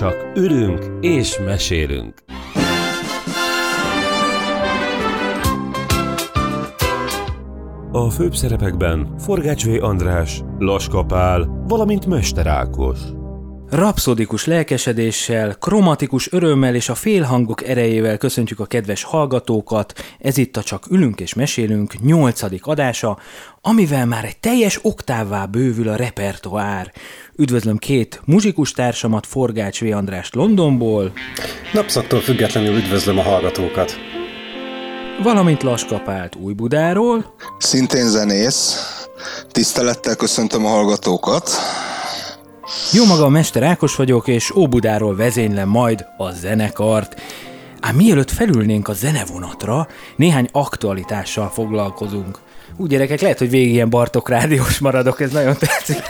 csak ülünk és mesélünk. A főbb szerepekben Forgács V. András, Laska Pál, valamint Mester Ákos. Rapszodikus lelkesedéssel, kromatikus örömmel és a félhangok erejével köszöntjük a kedves hallgatókat. Ez itt a Csak ülünk és mesélünk nyolcadik adása, amivel már egy teljes oktávvá bővül a repertoár. Üdvözlöm két muzsikus társamat, Forgács V. Andrást Londonból. Napszaktól függetlenül üdvözlöm a hallgatókat. Valamint Laskapált Újbudáról. Szintén zenész. Tisztelettel köszöntöm a hallgatókat. Jó maga, Mester Ákos vagyok, és Óbudáról vezénylem majd a zenekart. Ám mielőtt felülnénk a zenevonatra, néhány aktualitással foglalkozunk. Úgy gyerekek, lehet, hogy végig ilyen Bartok rádiós maradok, ez nagyon tetszik.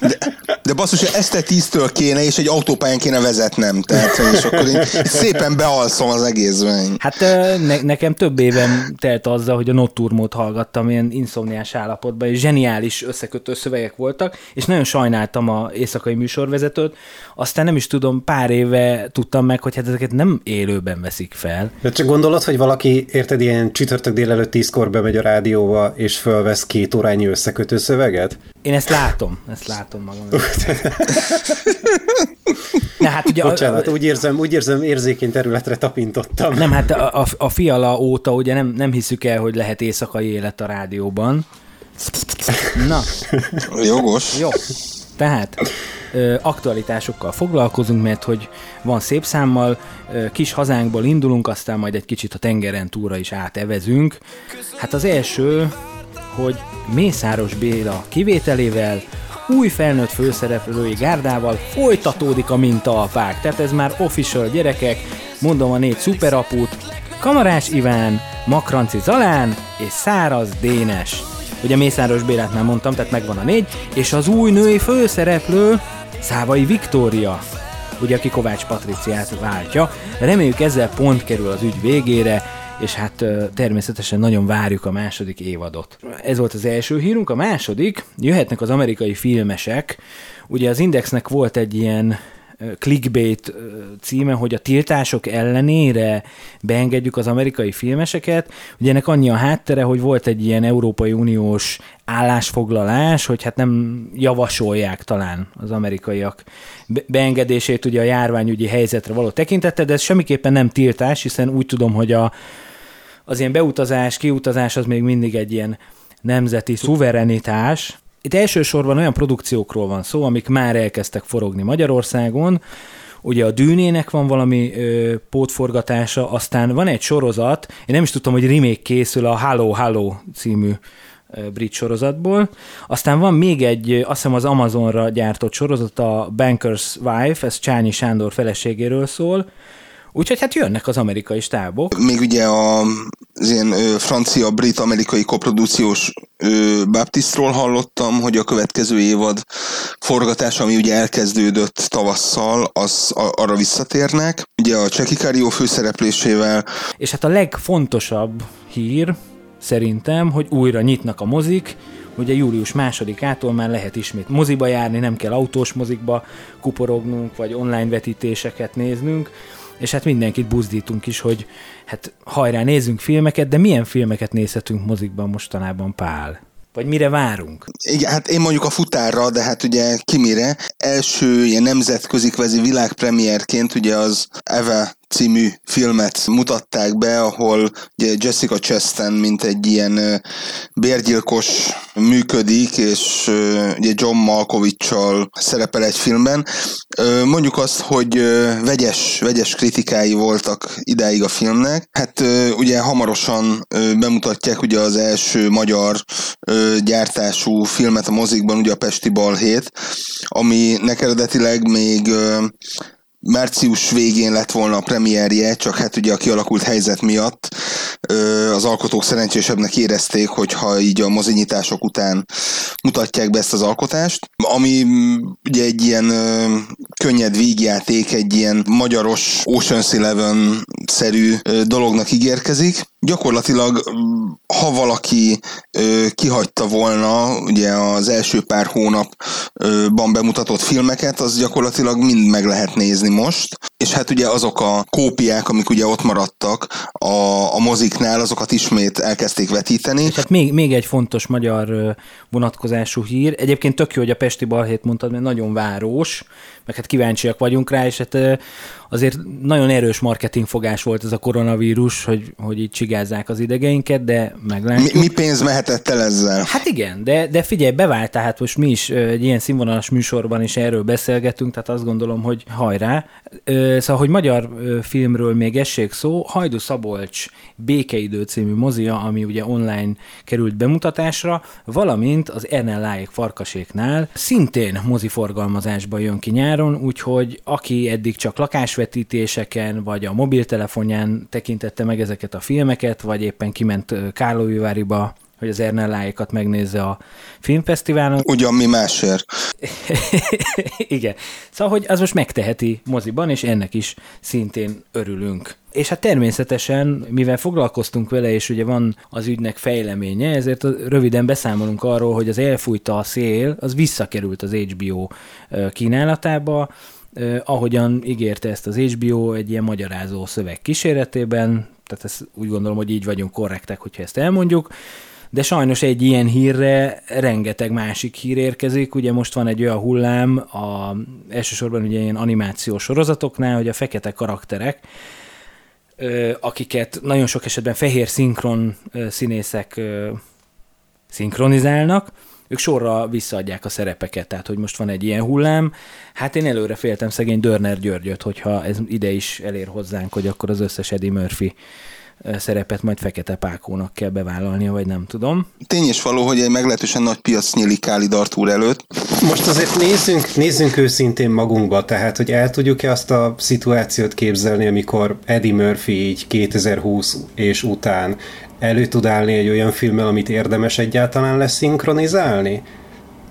De, de basszus, este tíztől kéne, és egy autópályán kéne vezetnem, tehát, és akkor én szépen bealszom az egészben. Hát ne, nekem több évem telt azzal, hogy a Nocturmót hallgattam ilyen inszomniás állapotban, és zseniális összekötő szövegek voltak, és nagyon sajnáltam a éjszakai műsorvezetőt, aztán nem is tudom, pár éve tudtam meg, hogy hát ezeket nem élőben veszik fel. De csak gondolod, hogy valaki, érted, ilyen csütörtök délelőtt tízkor bemegy a rádióba, és fölvesz két órányi összekötő szöveget? Én ezt látom, ezt látom magam. Na, hát ugye Bocsánat, a, úgy érzem, úgy érzem, érzékeny területre tapintottam. Nem, hát a, a, a fiala óta ugye nem, nem hiszük el, hogy lehet éjszakai élet a rádióban. Na. Jogos. Jó. Tehát ö, aktualitásokkal foglalkozunk, mert hogy van szép számmal, ö, kis hazánkból indulunk, aztán majd egy kicsit a tengeren túra is átevezünk. Hát az első, hogy Mészáros Béla kivételével új felnőtt főszereplői gárdával folytatódik a mintaapák. Tehát ez már official gyerekek, mondom a négy szuperapút, Kamarás Iván, Makranci Zalán és Száraz Dénes. Ugye Mészáros Bélát már mondtam, tehát megvan a négy, és az új női főszereplő Szávai Viktória, ugye aki Kovács Patriciát váltja. Reméljük ezzel pont kerül az ügy végére, és hát természetesen nagyon várjuk a második évadot. Ez volt az első hírunk, a második, jöhetnek az amerikai filmesek, ugye az Indexnek volt egy ilyen clickbait címe, hogy a tiltások ellenére beengedjük az amerikai filmeseket. Ugye ennek annyi a háttere, hogy volt egy ilyen Európai Uniós állásfoglalás, hogy hát nem javasolják talán az amerikaiak beengedését ugye a járványügyi helyzetre való tekintete, de ez semmiképpen nem tiltás, hiszen úgy tudom, hogy a, az ilyen beutazás, kiutazás az még mindig egy ilyen nemzeti szuverenitás, itt elsősorban olyan produkciókról van szó, amik már elkezdtek forogni Magyarországon, ugye a Dűnének van valami ö, pótforgatása, aztán van egy sorozat, én nem is tudtam, hogy remake készül a Hello Hello című ö, brit sorozatból. Aztán van még egy, azt hiszem az Amazonra gyártott sorozat, a Banker's Wife, ez Csányi Sándor feleségéről szól, Úgyhogy hát jönnek az amerikai stábok. Még ugye a, az ilyen francia-brit-amerikai koprodukciós Baptistról hallottam, hogy a következő évad forgatás, ami ugye elkezdődött tavasszal, az arra visszatérnek. Ugye a Cseki Cario főszereplésével. És hát a legfontosabb hír szerintem, hogy újra nyitnak a mozik, ugye július másodikától már lehet ismét moziba járni, nem kell autós mozikba kuporognunk, vagy online vetítéseket néznünk, és hát mindenkit buzdítunk is, hogy hát hajrá nézzünk filmeket, de milyen filmeket nézhetünk mozikban mostanában, Pál? Vagy mire várunk? Igen, hát én mondjuk a futárra, de hát ugye ki mire. Első ilyen nemzetközi kvázi világpremierként ugye az Eve című filmet mutatták be, ahol ugye Jessica Chastain, mint egy ilyen bérgyilkos működik, és ugye John malkovich szerepel egy filmben. Mondjuk azt, hogy vegyes, vegyes kritikái voltak idáig a filmnek. Hát ugye hamarosan bemutatják ugye az első magyar gyártású filmet a mozikban, ugye a Pesti Balhét, ami eredetileg még március végén lett volna a premierje, csak hát ugye a kialakult helyzet miatt az alkotók szerencsésebbnek érezték, hogyha így a mozinyitások után mutatják be ezt az alkotást, ami ugye egy ilyen könnyed vígjáték, egy ilyen magyaros Ocean's Eleven-szerű dolognak ígérkezik. Gyakorlatilag, ha valaki kihagyta volna ugye az első pár hónapban bemutatott filmeket, az gyakorlatilag mind meg lehet nézni most. És hát ugye azok a kópiák, amik ugye ott maradtak a, a moziknál, azokat ismét elkezdték vetíteni. És hát még, még egy fontos magyar vonatkozású hír. Egyébként tök jó, hogy a Pesti Balhét mondtad, mert nagyon várós, meg hát kíváncsiak vagyunk rá, és hát azért nagyon erős marketingfogás volt ez a koronavírus, hogy, hogy így csigázzák az idegeinket, de meglátjuk. Mi, mi pénz mehetett el ezzel? Hát igen, de, de figyelj, bevált, tehát most mi is egy ilyen színvonalas műsorban is erről beszélgetünk, tehát azt gondolom, hogy hajrá. Szóval, hogy magyar filmről még essék szó, Hajdu Szabolcs Békeidő című mozia, ami ugye online került bemutatásra, valamint az Lájék Farkaséknál szintén moziforgalmazásba jön ki nyáron, úgyhogy aki eddig csak lakásvetítéseken, vagy a mobiltelefonján tekintette meg ezeket a filmeket, vagy éppen kiment Kárlóiváriba hogy az Ernelláikat megnézze a filmfesztiválon. Ugyan mi másért. Igen. Szóval, hogy az most megteheti moziban, és ennek is szintén örülünk. És hát természetesen, mivel foglalkoztunk vele, és ugye van az ügynek fejleménye, ezért röviden beszámolunk arról, hogy az elfújta a szél, az visszakerült az HBO kínálatába, ahogyan ígérte ezt az HBO egy ilyen magyarázó szöveg kíséretében, tehát ezt úgy gondolom, hogy így vagyunk korrektek, hogyha ezt elmondjuk de sajnos egy ilyen hírre rengeteg másik hír érkezik. Ugye most van egy olyan hullám, a, elsősorban ugye ilyen animációs sorozatoknál, hogy a fekete karakterek, akiket nagyon sok esetben fehér szinkron színészek szinkronizálnak, ők sorra visszaadják a szerepeket, tehát hogy most van egy ilyen hullám. Hát én előre féltem szegény Dörner Györgyöt, hogyha ez ide is elér hozzánk, hogy akkor az összes Eddie Murphy szerepet majd Fekete Pákónak kell bevállalnia, vagy nem tudom. Tény is való, hogy egy meglehetősen nagy piac nyílik Káli Dartúr előtt. Most azért nézzünk, nézzünk őszintén magunkba, tehát hogy el tudjuk-e azt a szituációt képzelni, amikor Eddie Murphy így 2020 és után elő tud állni egy olyan filmmel, amit érdemes egyáltalán leszinkronizálni?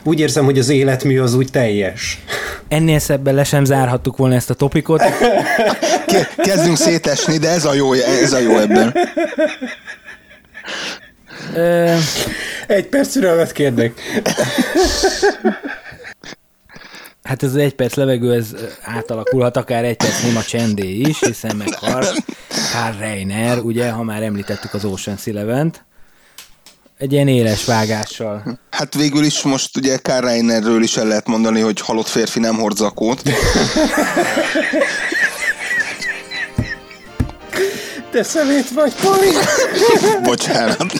Úgy érzem, hogy az életmű az úgy teljes. Ennél szebben le sem zárhattuk volna ezt a topikot. Kezdünk szétesni, de ez a jó, ez a jó ebben. Egy perc türelmet kérnek. Hát ez az egy perc levegő, ez átalakulhat akár egy perc néma csendé is, hiszen meghal Karl Reiner, ugye, ha már említettük az Ocean's Eleven-t egy ilyen éles vágással. Hát végül is most ugye Karl Reinerről is el lehet mondani, hogy halott férfi nem hord zakót. Te szemét vagy, Pali! Bocsánat.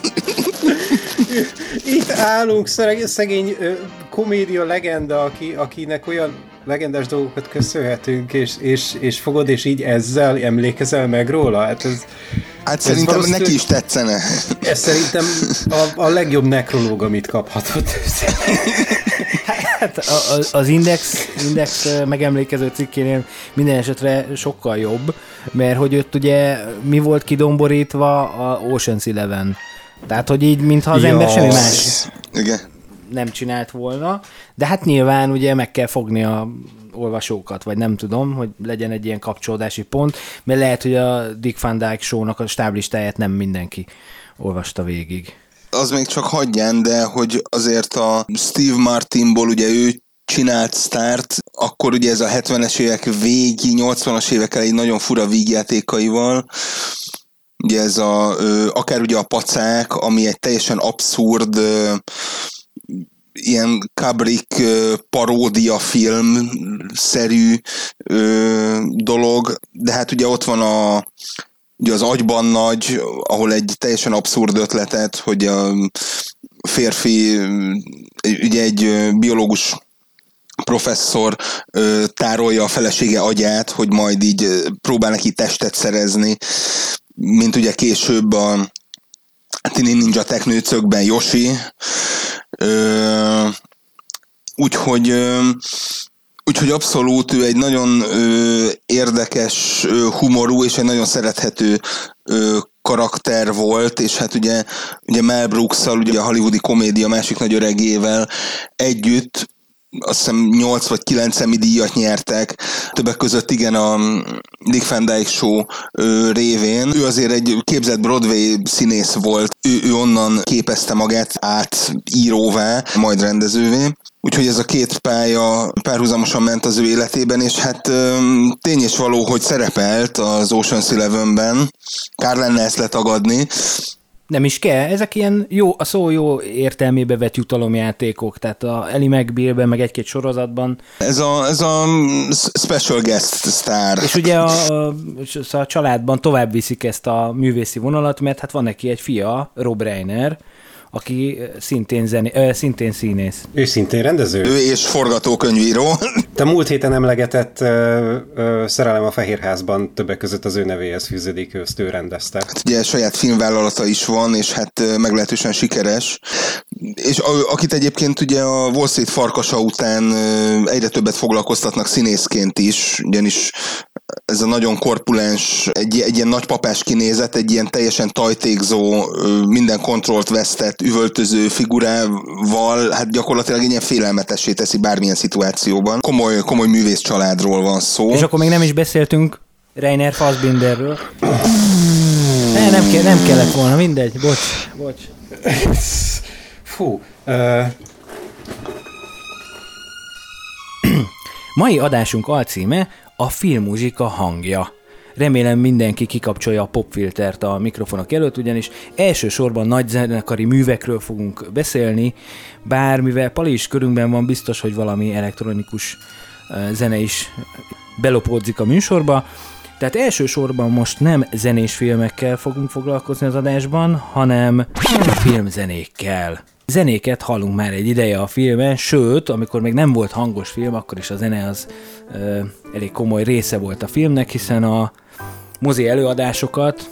Itt állunk, szegény komédia legenda, aki, akinek olyan legendás dolgokat köszönhetünk, és, és, és fogod, és így ezzel emlékezel meg róla? Hát ez, Hát szerintem neki is tetszene. Ez szerintem a, a legjobb nekrológ, amit kaphatott. Hát az Index, Index megemlékező cikkénél minden esetre sokkal jobb, mert hogy ott ugye mi volt kidomborítva a Ocean's Eleven. Tehát, hogy így, mintha az ja, ember semmi más igen. Nem csinált volna, de hát nyilván ugye meg kell fogni a olvasókat, vagy nem tudom, hogy legyen egy ilyen kapcsolódási pont, mert lehet, hogy a Dick Van Dyke show-nak a stáblistáját nem mindenki olvasta végig. Az még csak hagyján, de hogy azért a Steve Martinból ugye ő csinált start, akkor ugye ez a 70-es évek végi, 80-as évek elejé nagyon fura vígjátékaival, ugye ez a, akár ugye a pacák, ami egy teljesen abszurd ilyen Kubrick paródia film-szerű dolog, de hát ugye ott van a ugye az agyban nagy, ahol egy teljesen abszurd ötletet, hogy a férfi, ugye egy biológus professzor tárolja a felesége agyát, hogy majd így próbál neki testet szerezni, mint ugye később a Tini Ninja Teknőcökben Yoshi, úgyhogy Úgyhogy abszolút ő egy nagyon ö, érdekes, ö, humorú és egy nagyon szerethető ö, karakter volt, és hát ugye, ugye Mel brooks ugye a hollywoodi komédia másik nagy öregével együtt azt hiszem 8 vagy 9 Emmy díjat nyertek, többek között igen a Dick Van Dyke Show révén. Ő azért egy képzett Broadway színész volt, ő, ő onnan képezte magát át íróvá, majd rendezővé. Úgyhogy ez a két pálya párhuzamosan ment az ő életében, és hát tény és való, hogy szerepelt az Ocean's Eleven-ben. Kár lenne ezt letagadni, nem is kell, ezek ilyen jó, a szó jó értelmébe vett jutalomjátékok, tehát a Eli McBeal-ben, meg egy-két sorozatban. Ez a, ez a special guest star. És ugye a, a, a családban tovább viszik ezt a művészi vonalat, mert hát van neki egy fia, Rob Reiner, aki szintén, zené, ö, szintén színész. Ő szintén rendező? Ő és forgatókönyvíró. Te múlt héten emlegetett ö, ö, Szerelem a Fehérházban többek között az ő nevéhez fűződik, ő ezt ő rendezte. Hát ugye saját filmvállalata is van, és hát meglehetősen sikeres. És a, akit egyébként ugye a Wall Street farkasa után egyre többet foglalkoztatnak színészként is, ugyanis ez a nagyon korpulens, egy, egy ilyen nagypapás kinézet, egy ilyen teljesen tajtékzó, minden kontrollt vesztett, üvöltöző figurával, hát gyakorlatilag ilyen félelmetessé teszi bármilyen szituációban. Komoly, komoly művész családról van szó. És akkor még nem is beszéltünk Reiner Fassbinderről. Ne, nem, ke- nem kellett volna, mindegy, bocs, bocs. Fú, uh... Mai adásunk alcíme a filmmuzsika hangja. Remélem mindenki kikapcsolja a popfiltert a mikrofonok előtt, ugyanis elsősorban nagy zenekari művekről fogunk beszélni, bár mivel Pali is körünkben van, biztos, hogy valami elektronikus zene is belopódzik a műsorba. Tehát elsősorban most nem zenés filmekkel fogunk foglalkozni az adásban, hanem filmzenékkel. Zenéket hallunk már egy ideje a filmen, sőt, amikor még nem volt hangos film, akkor is a zene az ö, elég komoly része volt a filmnek, hiszen a mozi előadásokat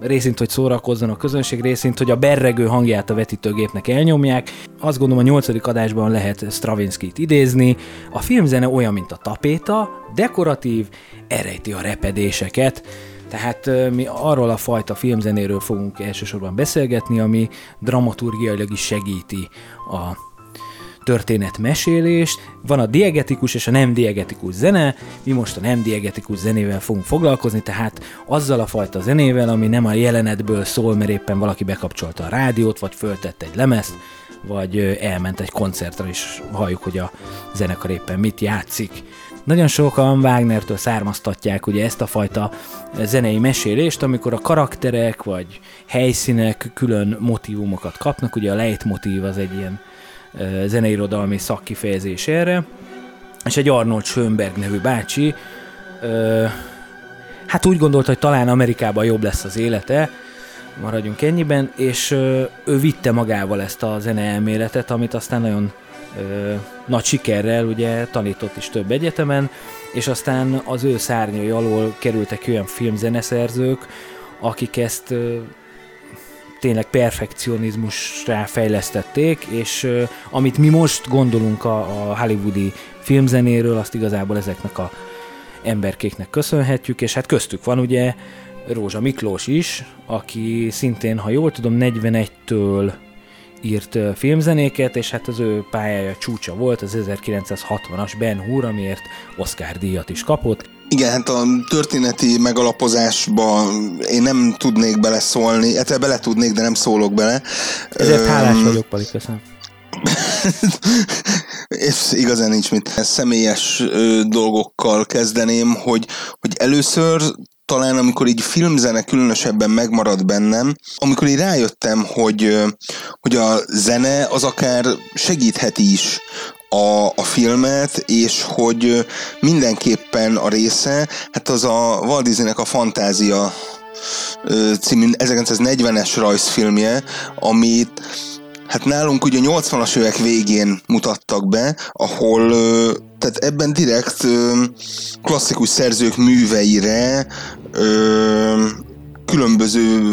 részint, hogy szórakozzon a közönség, részint, hogy a berregő hangját a vetítőgépnek elnyomják. Azt gondolom a nyolcadik adásban lehet Stravinsky-t idézni. A filmzene olyan, mint a tapéta, dekoratív, erejti a repedéseket, tehát mi arról a fajta filmzenéről fogunk elsősorban beszélgetni, ami dramaturgiailag is segíti a történetmesélést. Van a diegetikus és a nem diegetikus zene, mi most a nem diegetikus zenével fogunk foglalkozni, tehát azzal a fajta zenével, ami nem a jelenetből szól, mert éppen valaki bekapcsolta a rádiót, vagy föltett egy lemezt, vagy elment egy koncertre, és halljuk, hogy a zenekar éppen mit játszik. Nagyon sokan Wagnertől származtatják ugye ezt a fajta zenei mesélést, amikor a karakterek vagy helyszínek külön motivumokat kapnak, ugye a leitmotív az egy ilyen zeneirodalmi szakkifejezés erre, és egy Arnold Schönberg nevű bácsi hát úgy gondolta, hogy talán Amerikában jobb lesz az élete, maradjunk ennyiben, és ő vitte magával ezt a zeneelméletet, amit aztán nagyon ö, nagy sikerrel ugye tanított is több egyetemen, és aztán az ő szárnyai alól kerültek olyan filmzeneszerzők, akik ezt tényleg perfekcionizmusra fejlesztették, és ö, amit mi most gondolunk a, a hollywoodi filmzenéről, azt igazából ezeknek a emberkéknek köszönhetjük, és hát köztük van ugye Rózsa Miklós is, aki szintén, ha jól tudom, 41-től írt filmzenéket, és hát az ő pályája csúcsa volt az 1960-as Ben Hur, amiért Oscar díjat is kapott. Igen, hát a történeti megalapozásba én nem tudnék beleszólni, hát bele tudnék, de nem szólok bele. Ezért hálás vagyok, Pali, köszönöm. és igazán nincs mit. Személyes ö, dolgokkal kezdeném, hogy, hogy először talán amikor így filmzene különösebben megmarad bennem, amikor így rájöttem, hogy, hogy a zene az akár segítheti is a, a filmet, és hogy mindenképpen a része, hát az a Walt Disneynek a Fantázia című 1940-es rajzfilmje, amit Hát nálunk ugye 80-as évek végén mutattak be, ahol tehát ebben direkt klasszikus szerzők műveire különböző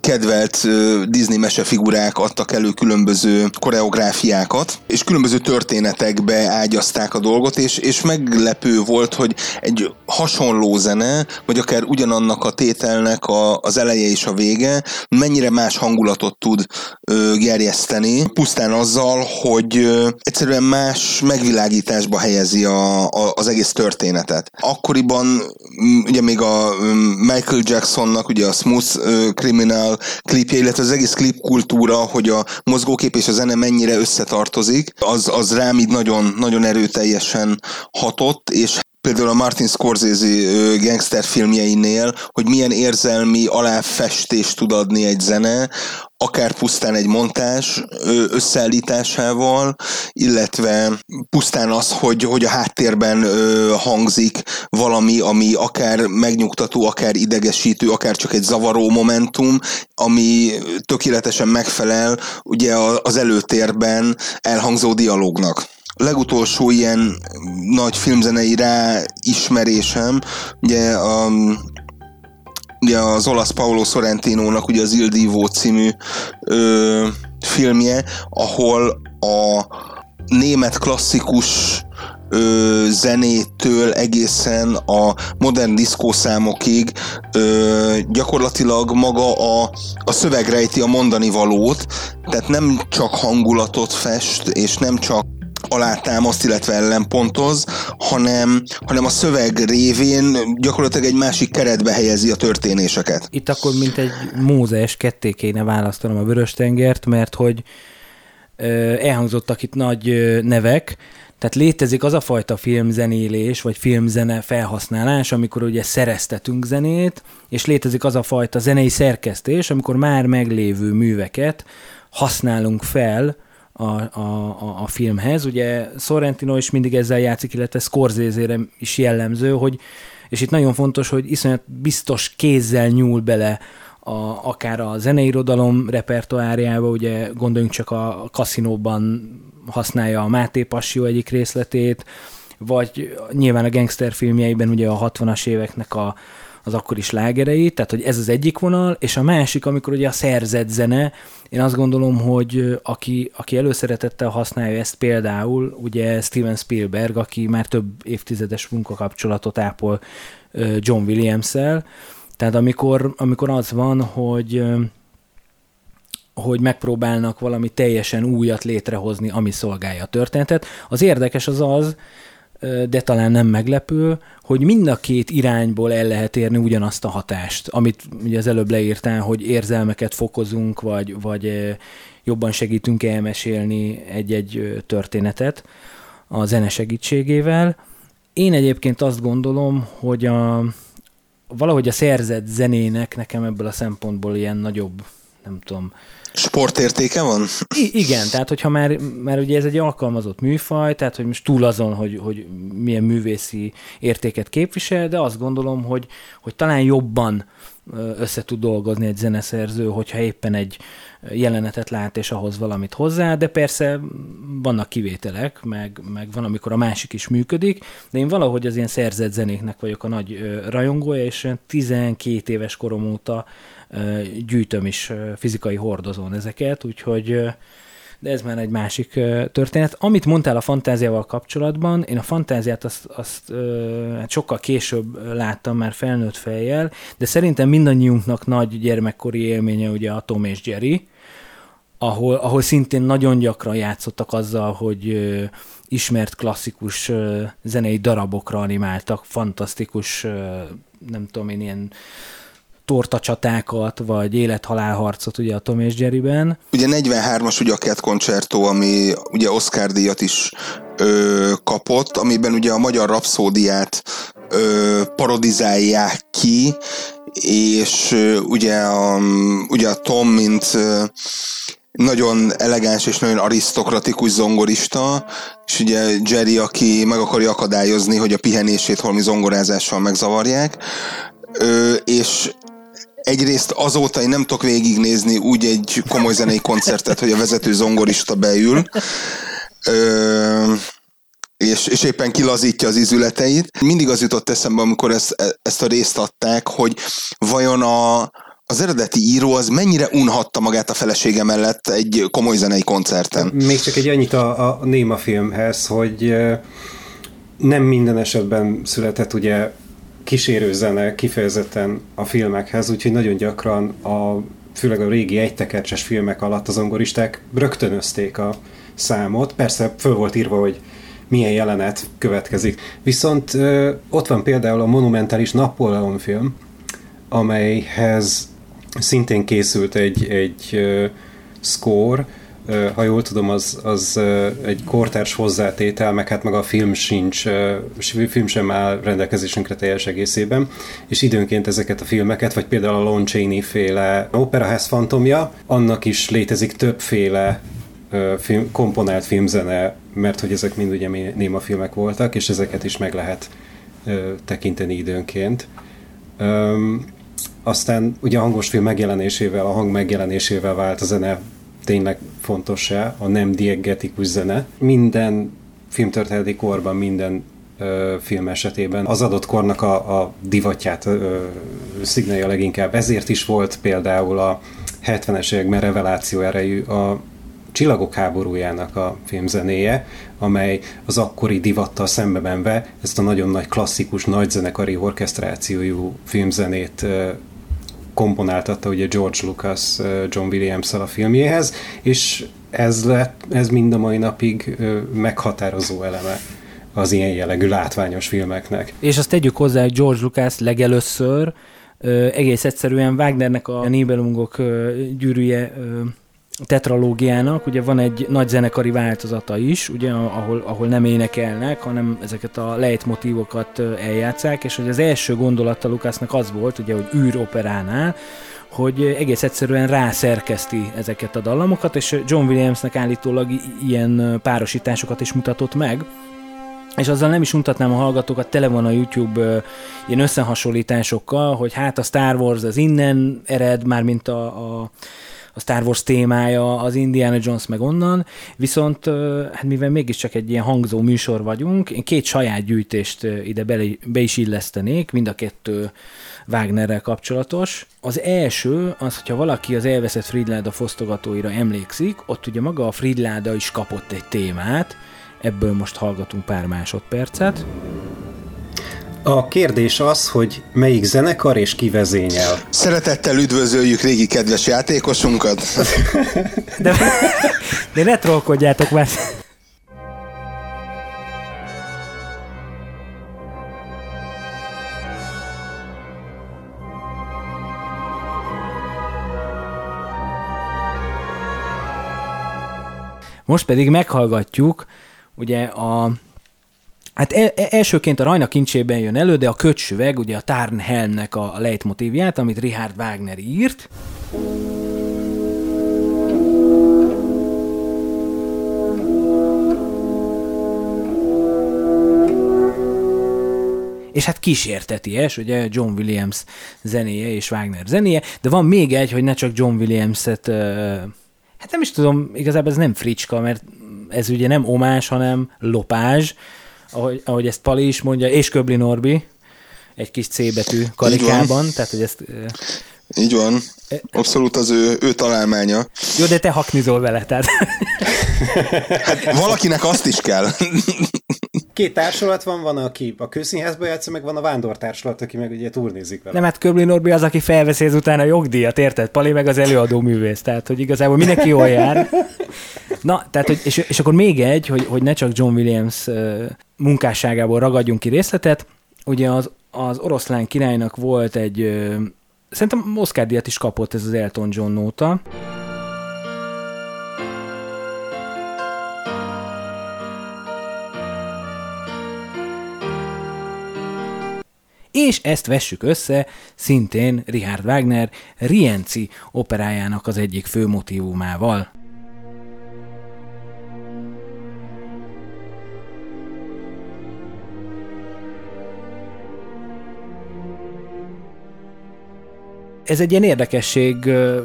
kedvelt Disney mesefigurák adtak elő különböző koreográfiákat, és különböző történetekbe ágyazták a dolgot, és, és meglepő volt, hogy egy hasonló zene, vagy akár ugyanannak a tételnek a, az eleje és a vége, mennyire más hangulatot tud ö, gerjeszteni, pusztán azzal, hogy ö, egyszerűen más megvilágításba helyezi a, a, az egész történetet. Akkoriban ugye még a Michael Jacksonnak ugye a Smooth Criminal klipje, illetve az egész klip kultúra, hogy a mozgókép és a zene mennyire összetartozik, az, az rám így nagyon, nagyon erőteljesen hatott, és például a Martin Scorsese gangster filmjeinél, hogy milyen érzelmi aláfestést tud adni egy zene, akár pusztán egy montás összeállításával, illetve pusztán az, hogy, hogy a háttérben hangzik valami, ami akár megnyugtató, akár idegesítő, akár csak egy zavaró momentum, ami tökéletesen megfelel ugye az előtérben elhangzó dialógnak legutolsó ilyen nagy filmzenei ráismerésem, ugye a, ugye az olasz Paolo Sorrentinónak ugye az Il Divo című ö, filmje, ahol a német klasszikus ö, zenétől egészen a modern diszkószámokig ö, gyakorlatilag maga a, a szöveg rejti a mondani valót, tehát nem csak hangulatot fest, és nem csak alátámaszt, illetve ellenpontoz, hanem, hanem a szöveg révén gyakorlatilag egy másik keretbe helyezi a történéseket. Itt akkor mint egy Mózes ketté kéne választanom a Vörös-tengert, mert hogy elhangzottak itt nagy nevek, tehát létezik az a fajta filmzenélés, vagy filmzene felhasználás, amikor ugye szereztetünk zenét, és létezik az a fajta zenei szerkesztés, amikor már meglévő műveket használunk fel a, a, a filmhez. Ugye Sorrentino is mindig ezzel játszik, illetve Scorsese-re is jellemző, hogy és itt nagyon fontos, hogy iszonyat biztos kézzel nyúl bele a, akár a zeneirodalom repertoárjába, ugye gondoljunk csak a kaszinóban használja a Máté Passió egyik részletét, vagy nyilván a gangster filmjeiben ugye a 60-as éveknek a, az akkori slágereit, tehát hogy ez az egyik vonal, és a másik, amikor ugye a szerzett zene, én azt gondolom, hogy aki, aki előszeretettel használja ezt például, ugye Steven Spielberg, aki már több évtizedes munkakapcsolatot ápol John Williams-el, tehát amikor, amikor az van, hogy hogy megpróbálnak valami teljesen újat létrehozni, ami szolgálja a történetet. Az érdekes az az, de talán nem meglepő, hogy mind a két irányból el lehet érni ugyanazt a hatást, amit ugye az előbb leírtál, hogy érzelmeket fokozunk, vagy, vagy jobban segítünk elmesélni egy-egy történetet a zene segítségével. Én egyébként azt gondolom, hogy a, valahogy a szerzett zenének nekem ebből a szempontból ilyen nagyobb, nem tudom, Sportértéke van? I- igen, tehát hogyha már, már ugye ez egy alkalmazott műfaj, tehát hogy most túl azon, hogy, hogy milyen művészi értéket képvisel, de azt gondolom, hogy, hogy talán jobban össze tud dolgozni egy zeneszerző, hogyha éppen egy jelenetet lát és ahhoz valamit hozzá, de persze vannak kivételek, meg, meg van, amikor a másik is működik, de én valahogy az ilyen szerzett zenéknek vagyok a nagy rajongója, és 12 éves korom óta gyűjtöm is fizikai hordozón ezeket, úgyhogy de ez már egy másik történet. Amit mondtál a fantáziával kapcsolatban, én a fantáziát azt, azt hát sokkal később láttam már felnőtt fejjel, de szerintem mindannyiunknak nagy gyermekkori élménye ugye a Tom és Jerry, ahol, ahol szintén nagyon gyakran játszottak azzal, hogy ismert klasszikus zenei darabokra animáltak, fantasztikus, nem tudom én, ilyen tortacsatákat, vagy élet-halál-harcot ugye a Tom és Jerryben. Ugye 43-as ugye a Cat Concerto, ami ugye Oscar díjat is ö, kapott, amiben ugye a magyar rapszódiát ö, parodizálják ki, és ö, ugye, a, ugye a Tom, mint ö, nagyon elegáns és nagyon arisztokratikus zongorista, és ugye Jerry, aki meg akarja akadályozni, hogy a pihenését holmi zongorázással megzavarják, ö, és egyrészt azóta én nem tudok végignézni úgy egy komoly zenei koncertet, hogy a vezető zongorista beül, ö, és, és éppen kilazítja az izületeit. Mindig az jutott eszembe, amikor ezt, ezt a részt adták, hogy vajon a, az eredeti író az mennyire unhatta magát a felesége mellett egy komoly zenei koncerten. Még csak egy annyit a, a Néma filmhez, hogy nem minden esetben született ugye kísérő zene kifejezetten a filmekhez, úgyhogy nagyon gyakran a főleg a régi egytekercses filmek alatt az angoristák rögtönözték a számot. Persze föl volt írva, hogy milyen jelenet következik. Viszont ö, ott van például a monumentális Napóleon film, amelyhez szintén készült egy, egy ö, score, ha jól tudom, az, az egy kortárs hozzátétel, meg hát meg a film sincs, film sem áll rendelkezésünkre teljes egészében, és időnként ezeket a filmeket, vagy például a Lon Chaney féle Opera House Fantomja, annak is létezik többféle film, komponált filmzene, mert hogy ezek mind ugye néma filmek voltak, és ezeket is meg lehet tekinteni időnként. Aztán ugye a hangos film megjelenésével, a hang megjelenésével vált a zene tényleg fontos-e, a nem diegetikus zene. Minden filmtörténeti korban, minden ö, film esetében az adott kornak a, a divatját ö, szignálja leginkább. Ezért is volt például a 70-es években reveláció erejű a Csillagok háborújának a filmzenéje, amely az akkori divattal szembemenve ezt a nagyon nagy klasszikus, nagyzenekari orkesztrációjú filmzenét komponáltatta ugye George Lucas John williams a filmjéhez, és ez, lett, ez mind a mai napig meghatározó eleme az ilyen jellegű látványos filmeknek. És azt tegyük hozzá, hogy George Lucas legelőször egész egyszerűen Wagnernek a Nibelungok gyűrűje tetralógiának, ugye van egy nagy zenekari változata is, ugye, ahol, ahol nem énekelnek, hanem ezeket a leitmotívokat eljátszák, és hogy az első gondolata Lukasznak az volt, ugye, hogy űroperánál, hogy egész egyszerűen rászerkeszti ezeket a dallamokat, és John Williamsnek állítólag ilyen párosításokat is mutatott meg, és azzal nem is mutatnám a hallgatókat, tele van a YouTube uh, ilyen összehasonlításokkal, hogy hát a Star Wars az innen ered, már mint a, a a Star Wars témája, az Indiana Jones meg onnan, viszont hát mivel mégiscsak egy ilyen hangzó műsor vagyunk, én két saját gyűjtést ide be, be is illesztenék, mind a kettő Wagnerrel kapcsolatos. Az első, az, hogyha valaki az elveszett Fridláda fosztogatóira emlékszik, ott ugye maga a Fridláda is kapott egy témát, ebből most hallgatunk pár másodpercet. A kérdés az, hogy melyik zenekar és ki vezényel. Szeretettel üdvözöljük régi kedves játékosunkat. De, de ne trollkodjátok már. Most pedig meghallgatjuk ugye a Hát el, e, elsőként a Rajna kincsében jön elő, de a kötsüveg, ugye a Tarnhelmnek a, leitmotívját, amit Richard Wagner írt. és hát kísérteties, ugye John Williams zenéje és Wagner zenéje, de van még egy, hogy ne csak John Williams-et, hát nem is tudom, igazából ez nem fricska, mert ez ugye nem omás, hanem lopázs, ahogy, ahogy ezt Pali is mondja, és Köbli Norbi, egy kis C betű karikában, tehát hogy ezt... Így van. Abszolút az ő, ő találmánya. Jó, de te haknizol vele, tehát... Hát valakinek azt is kell. Két társulat van, van, aki a kőszínházba játsza, meg van a vándortársulat, aki meg ugye turnézik vele. Nem, hát Köbli Norbi az, aki felveszi ezután a jogdíjat, érted? Pali meg az előadó művész, tehát hogy igazából mindenki jól jár. Na, tehát, hogy, és, és akkor még egy, hogy, hogy ne csak John Williams munkásságából ragadjunk ki részletet. Ugye az, az oroszlán királynak volt egy, szerintem Oscar díjat is kapott ez az Elton John nóta. És ezt vessük össze szintén Richard Wagner Rienzi operájának az egyik fő motivumával. ez egy ilyen érdekesség,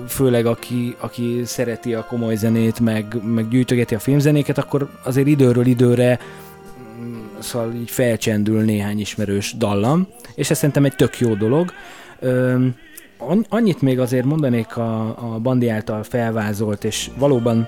főleg aki, aki szereti a komoly zenét, meg, meg gyűjtögeti a filmzenéket, akkor azért időről időre szóval így felcsendül néhány ismerős dallam, és ez szerintem egy tök jó dolog. Annyit még azért mondanék a, a Bandi által felvázolt, és valóban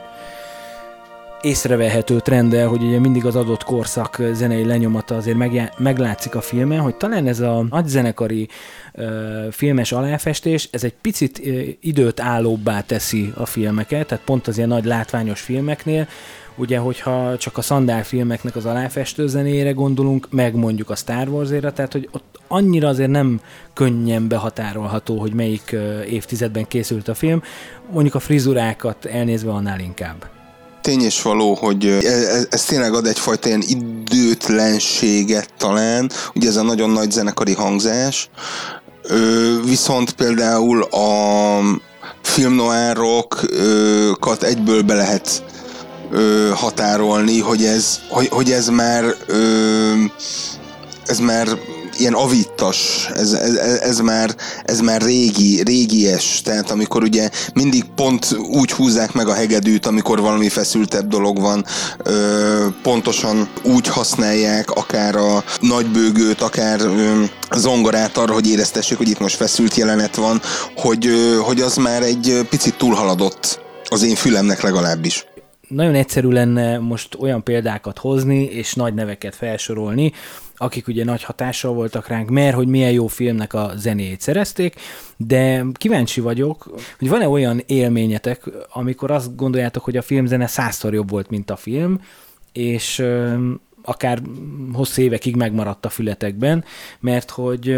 észrevehető trendel, hogy ugye mindig az adott korszak zenei lenyomata azért meg, meglátszik a filmen, hogy talán ez a nagy zenekari ö, filmes aláfestés, ez egy picit ö, időt állóbbá teszi a filmeket, tehát pont az ilyen nagy látványos filmeknél, ugye, hogyha csak a szandál filmeknek az aláfestő zenéjére gondolunk, meg mondjuk a Star wars tehát hogy ott annyira azért nem könnyen behatárolható, hogy melyik évtizedben készült a film, mondjuk a frizurákat elnézve annál inkább. Tény és való, hogy ez, ez tényleg ad egyfajta ilyen időtlenséget talán, ugye ez a nagyon nagy zenekari hangzás, viszont például a filmnoárokat egyből be lehet határolni, hogy ez, hogy, hogy ez már ez már ilyen avittas, ez, ez, ez, már, ez már régi, régies, tehát amikor ugye mindig pont úgy húzzák meg a hegedűt, amikor valami feszültebb dolog van, ö, pontosan úgy használják akár a nagybőgőt, akár ö, zongorát arra, hogy éreztessék, hogy itt most feszült jelenet van, hogy, ö, hogy az már egy picit túlhaladott az én fülemnek legalábbis nagyon egyszerű lenne most olyan példákat hozni, és nagy neveket felsorolni, akik ugye nagy hatással voltak ránk, mert hogy milyen jó filmnek a zenéjét szerezték, de kíváncsi vagyok, hogy van-e olyan élményetek, amikor azt gondoljátok, hogy a filmzene százszor jobb volt, mint a film, és akár hosszú évekig megmaradt a fületekben, mert hogy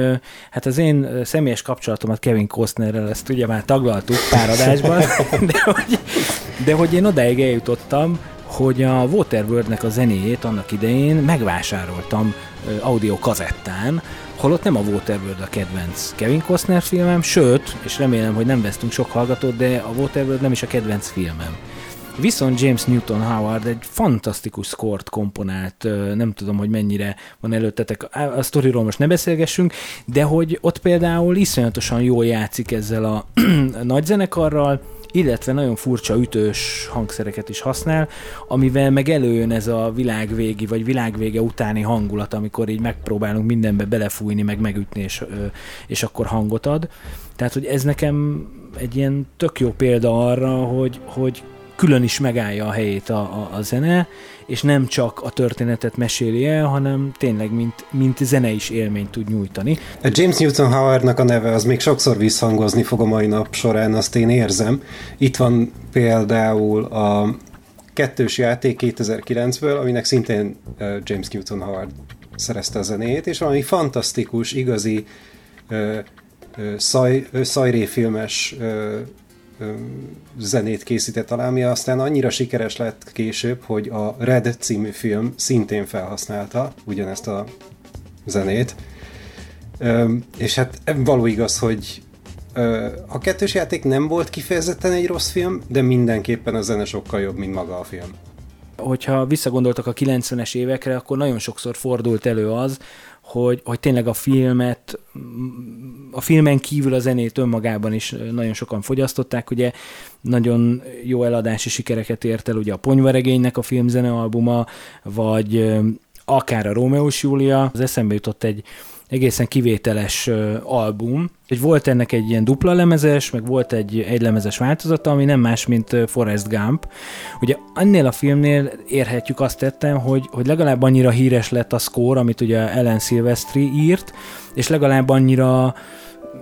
hát az én személyes kapcsolatomat Kevin Costnerrel, ezt ugye már taglaltuk pár adásban, de hogy, de hogy én odáig eljutottam, hogy a Waterworld-nek a zenéjét annak idején megvásároltam audio kazettán, holott nem a Waterworld a kedvenc Kevin Costner filmem, sőt, és remélem, hogy nem vesztünk sok hallgatót, de a Waterworld nem is a kedvenc filmem. Viszont James Newton Howard egy fantasztikus skort komponált, nem tudom, hogy mennyire van előttetek, a sztoriról most ne beszélgessünk, de hogy ott például iszonyatosan jól játszik ezzel a nagy zenekarral, illetve nagyon furcsa ütős hangszereket is használ, amivel meg előjön ez a világvégi vagy világvége utáni hangulat, amikor így megpróbálunk mindenbe belefújni, meg megütni, és, és akkor hangot ad. Tehát, hogy ez nekem egy ilyen tök jó példa arra, hogy, hogy külön is megállja a helyét a, a, a zene, és nem csak a történetet meséli el, hanem tényleg mint, mint zene is élményt tud nyújtani. A James Newton Howardnak a neve az még sokszor visszhangozni fog a mai nap során, azt én érzem. Itt van például a kettős játék 2009-ből, aminek szintén James Newton Howard szerezte a zenét, és valami fantasztikus, igazi szaj, szajréfilmes zenét készített alá, ami aztán annyira sikeres lett később, hogy a Red című film szintén felhasználta ugyanezt a zenét. És hát való igaz, hogy a kettős játék nem volt kifejezetten egy rossz film, de mindenképpen a zene sokkal jobb, mint maga a film. Hogyha visszagondoltak a 90-es évekre, akkor nagyon sokszor fordult elő az, hogy, hogy tényleg a filmet, a filmen kívül a zenét önmagában is nagyon sokan fogyasztották, ugye nagyon jó eladási sikereket ért el ugye a Ponyvaregénynek a filmzenealbuma, vagy akár a Rómeó Júlia, az eszembe jutott egy egészen kivételes album. Hogy volt ennek egy ilyen dupla lemezes, meg volt egy egy lemezes változata, ami nem más, mint Forrest Gump. Ugye ennél a filmnél érhetjük azt tettem, hogy, hogy legalább annyira híres lett a score, amit ugye Ellen Silvestri írt, és legalább annyira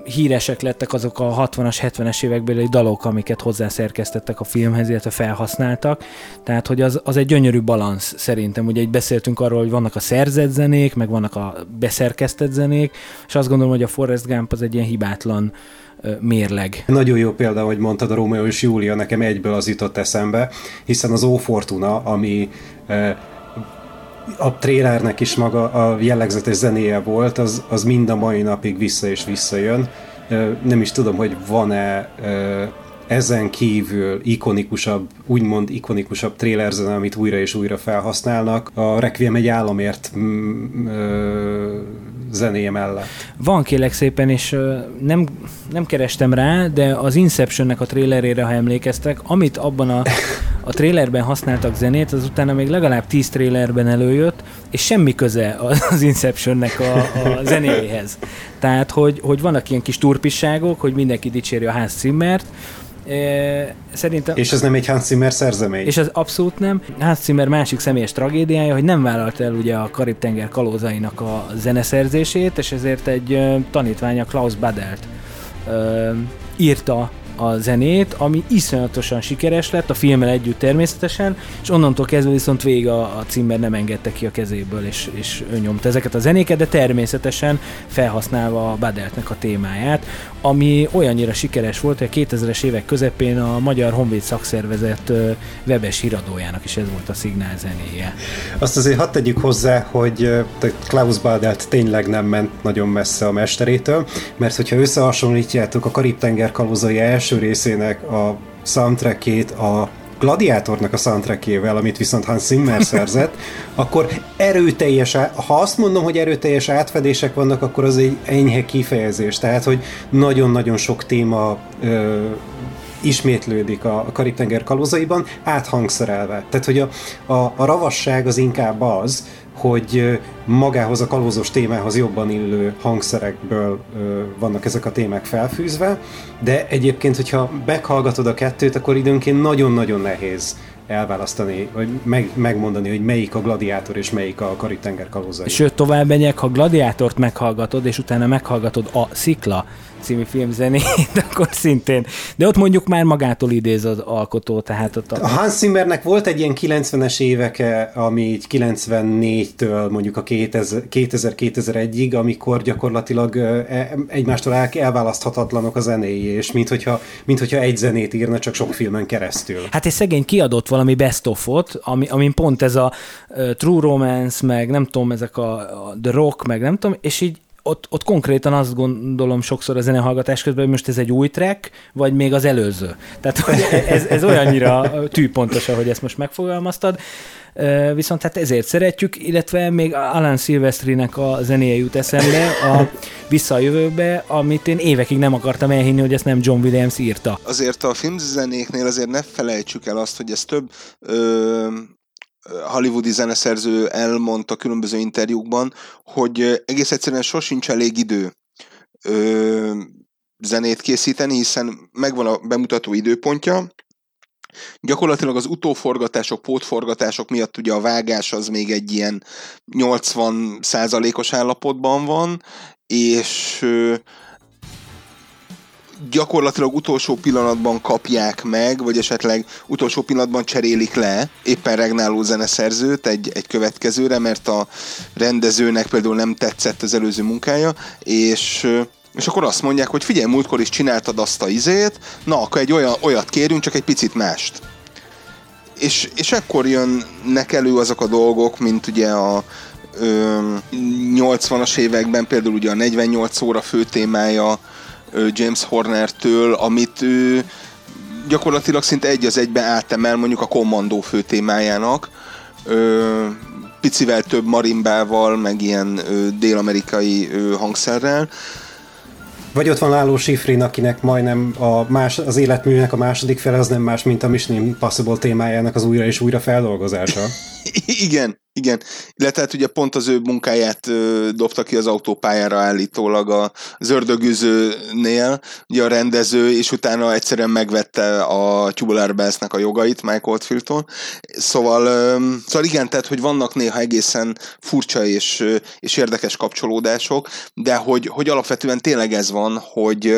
híresek lettek azok a 60-as, 70-es évekbeli dalok, amiket hozzászerkesztettek a filmhez, illetve felhasználtak. Tehát, hogy az, az egy gyönyörű balansz szerintem. Ugye egy beszéltünk arról, hogy vannak a szerzett zenék, meg vannak a beszerkesztett zenék, és azt gondolom, hogy a Forrest Gump az egy ilyen hibátlan mérleg. Nagyon jó példa, hogy mondtad a Romeo és Júlia, nekem egyből az jutott eszembe, hiszen az Ó Fortuna, ami a trélernek is maga a jellegzetes zenéje volt, az, az mind a mai napig vissza és visszajön. Nem is tudom, hogy van-e ezen kívül ikonikusabb, úgymond ikonikusabb trélerzene, amit újra és újra felhasználnak, a Requiem egy államért mm, zenéje mellett. Van kélek szépen, és nem, nem kerestem rá, de az Inceptionnek a trélerére, ha emlékeztek, amit abban a, a trélerben használtak zenét, az utána még legalább tíz trélerben előjött, és semmi köze az Inceptionnek a, a zenéhez. Tehát, hogy, hogy vannak ilyen kis turpisságok, hogy mindenki dicséri a Hans Zimmert, E, szerintem... És ez nem egy Hans Zimmer szerzemény? És ez abszolút nem. Hans Zimmer másik személyes tragédiája, hogy nem vállalt el ugye a Karib-tenger kalózainak a zeneszerzését, és ezért egy tanítványa Klaus Badelt írta a zenét, ami iszonyatosan sikeres lett, a filmmel együtt természetesen, és onnantól kezdve viszont végig a, a címber nem engedte ki a kezéből, és, és ő nyomta ezeket a zenéket, de természetesen felhasználva a Badeltnek a témáját, ami olyannyira sikeres volt, hogy a 2000-es évek közepén a Magyar Honvéd Szakszervezet webes híradójának is ez volt a szignál zenéje. Azt azért hadd tegyük hozzá, hogy Klaus Badelt tényleg nem ment nagyon messze a mesterétől, mert hogyha összehasonlítjátok a Karib-tenger kalózai első részének a soundtrackét a Gladiátornak a soundtrackével, amit viszont Hans Zimmer szerzett, akkor erőteljes, ha azt mondom, hogy erőteljes átfedések vannak, akkor az egy enyhe kifejezés. Tehát, hogy nagyon-nagyon sok téma ö, ismétlődik a, Karib-tenger kalózaiban, áthangszerelve. Tehát, hogy a, a, a ravasság az inkább az, hogy magához a kalózos témához jobban illő hangszerekből vannak ezek a témák felfűzve, de egyébként, hogyha meghallgatod a kettőt, akkor időnként nagyon-nagyon nehéz elválasztani, vagy meg, megmondani, hogy melyik a gladiátor és melyik a karib-tenger kalózai. Sőt, tovább megyek, ha gladiátort meghallgatod, és utána meghallgatod a Szikla című filmzenét, akkor szintén. De ott mondjuk már magától idéz az alkotó, tehát ott a... a Hans Zimmernek volt egy ilyen 90-es éveke, ami így 94-től mondjuk a 2000-2001-ig, amikor gyakorlatilag e, egymástól el, elválaszthatatlanok a zenéi, és mint hogyha, mint hogyha egy zenét írna, csak sok filmen keresztül. Hát egy szegény kiadott valami best of-ot, ami, amin pont ez a True Romance, meg nem tudom, ezek a, a The Rock, meg nem tudom, és így ott, ott konkrétan azt gondolom sokszor a zenehallgatás közben, hogy most ez egy új track, vagy még az előző. Tehát hogy ez, ez olyannyira tűpontos, ahogy ezt most megfogalmaztad. Viszont hát ezért szeretjük, illetve még Alan Silvestrinek a zenéje jut eszembe a Vissza a jövőbe, amit én évekig nem akartam elhinni, hogy ezt nem John Williams írta. Azért a filmzenéknél azért ne felejtsük el azt, hogy ez több ö, hollywoodi zeneszerző elmondta különböző interjúkban, hogy egész egyszerűen sosincs elég idő ö, zenét készíteni, hiszen megvan a bemutató időpontja, Gyakorlatilag az utóforgatások, pótforgatások miatt ugye a vágás az még egy ilyen 80 os állapotban van, és gyakorlatilag utolsó pillanatban kapják meg, vagy esetleg utolsó pillanatban cserélik le éppen regnáló zeneszerzőt egy, egy következőre, mert a rendezőnek például nem tetszett az előző munkája, és és akkor azt mondják, hogy figyelj, múltkor is csináltad azt a izét, na, akkor egy olyan, olyat kérünk, csak egy picit mást. És, és ekkor jönnek elő azok a dolgok, mint ugye a ö, 80-as években például ugye a 48 óra fő témája, James Horner-től, amit ő gyakorlatilag szinte egy az egyben átemel mondjuk a kommandó fő témájának. Picivel több marimbával, meg ilyen dél-amerikai hangszerrel. Vagy ott van Láló Sifrin, akinek majdnem a más, az életműnek a második fele az nem más, mint a Mission Impossible témájának az újra és újra feldolgozása. Igen, igen, illetve hát ugye pont az ő munkáját ö, dobta ki az autópályára állítólag az ördögűzőnél, ugye a rendező, és utána egyszerűen megvette a Tubular bells a jogait Mike Oldfieldtól. Szóval, ö, szóval igen, tehát, hogy vannak néha egészen furcsa és, és érdekes kapcsolódások, de hogy, hogy alapvetően tényleg ez van, hogy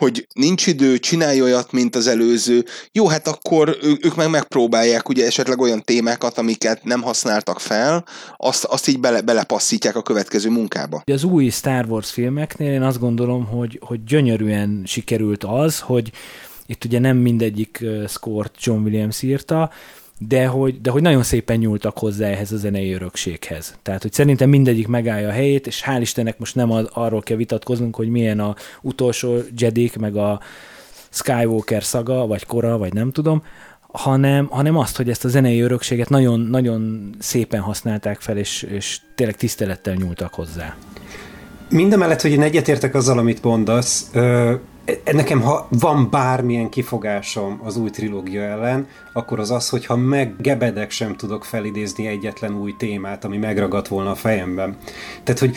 hogy nincs idő, csinálj olyat, mint az előző. Jó, hát akkor ők meg megpróbálják ugye esetleg olyan témákat, amiket nem használtak fel, azt, azt így bele, belepasszítják a következő munkába. Az új Star Wars filmeknél én azt gondolom, hogy, hogy gyönyörűen sikerült az, hogy itt ugye nem mindegyik score John Williams írta, de hogy, de hogy nagyon szépen nyúltak hozzá ehhez a zenei örökséghez. Tehát, hogy szerintem mindegyik megállja a helyét, és hál' Istennek most nem az, arról kell vitatkoznunk, hogy milyen a utolsó Jedik, meg a Skywalker szaga, vagy kora, vagy nem tudom, hanem, hanem azt, hogy ezt a zenei örökséget nagyon, nagyon szépen használták fel, és, és tényleg tisztelettel nyúltak hozzá. Mindemellett, hogy én egyetértek azzal, amit mondasz, E, nekem, ha van bármilyen kifogásom az új trilógia ellen, akkor az az, hogyha meggebedek sem tudok felidézni egyetlen új témát, ami megragadt volna a fejemben. Tehát, hogy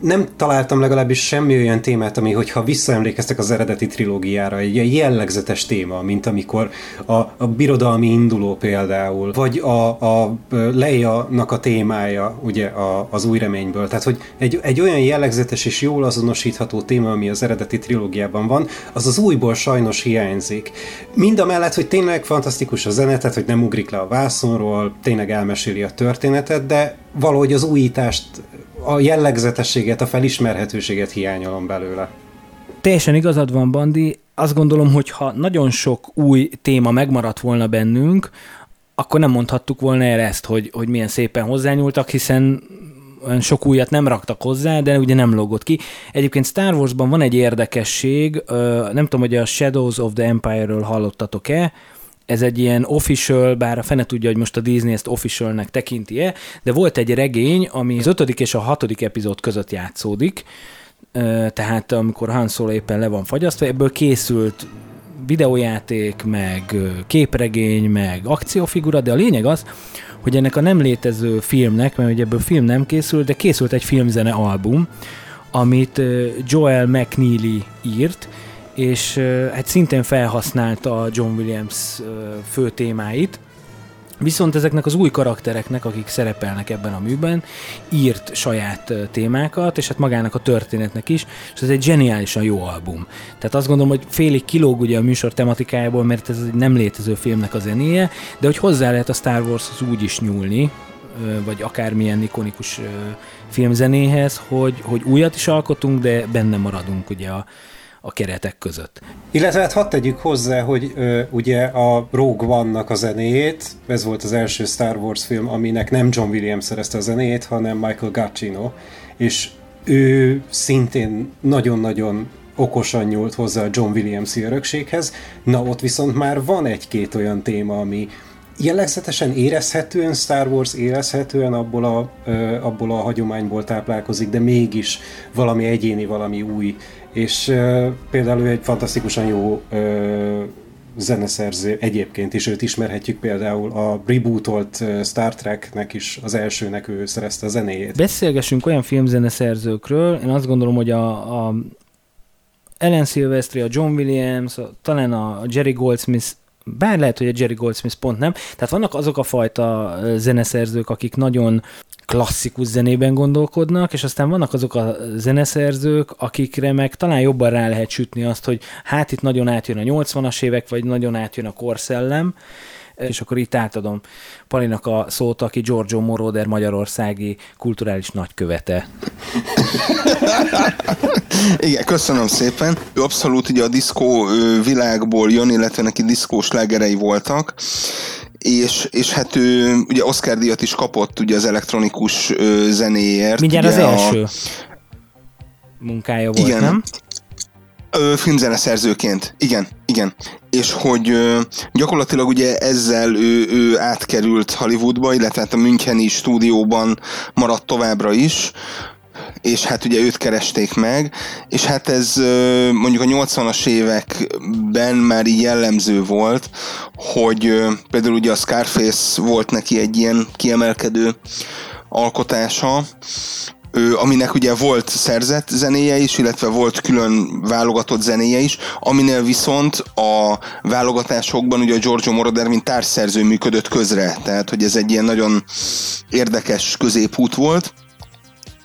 nem találtam legalábbis semmi olyan témát, ami, hogyha visszaemlékeztek az eredeti trilógiára, egy ilyen jellegzetes téma, mint amikor a, a birodalmi induló például, vagy a, a Leia-nak a témája, ugye a, az új reményből. Tehát, hogy egy, egy olyan jellegzetes és jól azonosítható téma, ami az eredeti trilógiában van, az az újból sajnos hiányzik. Mind a mellett, hogy tényleg fantasztikus a zene, tehát, hogy nem ugrik le a vászonról, tényleg elmeséli a történetet, de valahogy az újítást a jellegzetességet, a felismerhetőséget hiányolom belőle. Teljesen igazad van, Bandi. Azt gondolom, hogy ha nagyon sok új téma megmaradt volna bennünk, akkor nem mondhattuk volna erre ezt, hogy, hogy milyen szépen hozzányúltak, hiszen olyan sok újat nem raktak hozzá, de ugye nem logott ki. Egyébként Star Warsban van egy érdekesség, nem tudom, hogy a Shadows of the Empire-ről hallottatok-e, ez egy ilyen official, bár a fene tudja, hogy most a Disney ezt officialnek tekinti-e, de volt egy regény, ami az ötödik és a hatodik epizód között játszódik, tehát amikor Han Solo éppen le van fagyasztva, ebből készült videójáték, meg képregény, meg akciófigura, de a lényeg az, hogy ennek a nem létező filmnek, mert ugye ebből film nem készült, de készült egy filmzene album, amit Joel McNeely írt, és hát szintén felhasználta John Williams fő témáit, Viszont ezeknek az új karaktereknek, akik szerepelnek ebben a műben, írt saját témákat, és hát magának a történetnek is, és ez egy zseniálisan jó album. Tehát azt gondolom, hogy félig kilóg ugye a műsor tematikájából, mert ez egy nem létező filmnek a zenéje, de hogy hozzá lehet a Star Warshoz úgy is nyúlni, vagy akármilyen ikonikus filmzenéhez, hogy, hogy újat is alkotunk, de benne maradunk ugye a, a keretek között. Illetve hát hadd tegyük hozzá, hogy ö, ugye a Rogue One-nak a zenéjét, ez volt az első Star Wars film, aminek nem John Williams szerezte a zenéjét, hanem Michael Giacchino, és ő szintén nagyon-nagyon okosan nyúlt hozzá a John Williams örökséghez. Na, ott viszont már van egy-két olyan téma, ami jellegzetesen érezhetően Star Wars, érezhetően abból a, abból a hagyományból táplálkozik, de mégis valami egyéni, valami új és például egy fantasztikusan jó zeneszerző egyébként is, őt ismerhetjük például a rebootolt Star Treknek is, az elsőnek ő szerezte a zenéjét. Beszélgessünk olyan filmzeneszerzőkről, én azt gondolom, hogy a, a Ellen Silvestri, a John Williams, a, talán a Jerry Goldsmith bár lehet, hogy a Jerry Goldsmith pont nem. Tehát vannak azok a fajta zeneszerzők, akik nagyon klasszikus zenében gondolkodnak, és aztán vannak azok a zeneszerzők, akikre meg talán jobban rá lehet sütni azt, hogy hát itt nagyon átjön a 80-as évek, vagy nagyon átjön a korszellem, és akkor itt átadom Palinak a szót, aki Giorgio Moroder magyarországi kulturális nagykövete. Igen, köszönöm szépen. Ő abszolút ugye a diszkó világból jön, illetve neki diszkós legerei voltak, és, és hát ő ugye Oscar díjat is kapott ugye az elektronikus zenéért. Mindjárt az első a... munkája volt, igen. nem? Ö, filmzeneszerzőként, igen, igen. És hogy ö, gyakorlatilag ugye ezzel ő, ő átkerült Hollywoodba, illetve hát a Müncheni stúdióban maradt továbbra is, és hát ugye őt keresték meg, és hát ez mondjuk a 80-as években már így jellemző volt, hogy például ugye a Scarface volt neki egy ilyen kiemelkedő alkotása, aminek ugye volt szerzett zenéje is, illetve volt külön válogatott zenéje is, aminél viszont a válogatásokban ugye a Giorgio Moroder mint társszerző működött közre, tehát hogy ez egy ilyen nagyon érdekes középút volt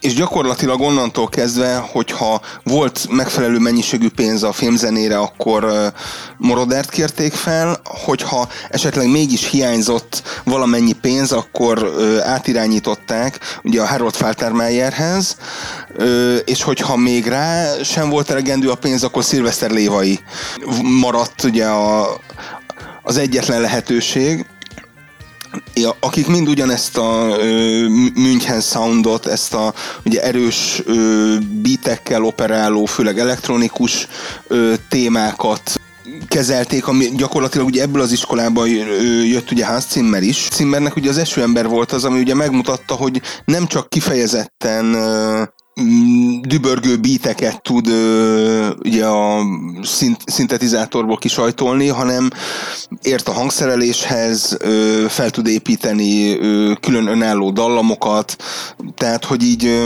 és gyakorlatilag onnantól kezdve, hogyha volt megfelelő mennyiségű pénz a filmzenére, akkor Morodert kérték fel, hogyha esetleg mégis hiányzott valamennyi pénz, akkor átirányították ugye a Harold Faltermeyerhez, és hogyha még rá sem volt elegendő a pénz, akkor Sylvester Lévai maradt ugye a, az egyetlen lehetőség, Ja, akik mind ugyanezt a ö, München soundot, ezt a ugye erős ö, beatekkel operáló, főleg elektronikus ö, témákat kezelték, ami gyakorlatilag ugye ebből az iskolából jött ugye Hans Zimmer is. Zimmernek ugye az eső ember volt az, ami ugye megmutatta, hogy nem csak kifejezetten dübörgő bíteket tud ö, ugye a szint, szintetizátorból kisajtolni, hanem ért a hangszereléshez, ö, fel tud építeni ö, külön önálló dallamokat, tehát hogy így, ö,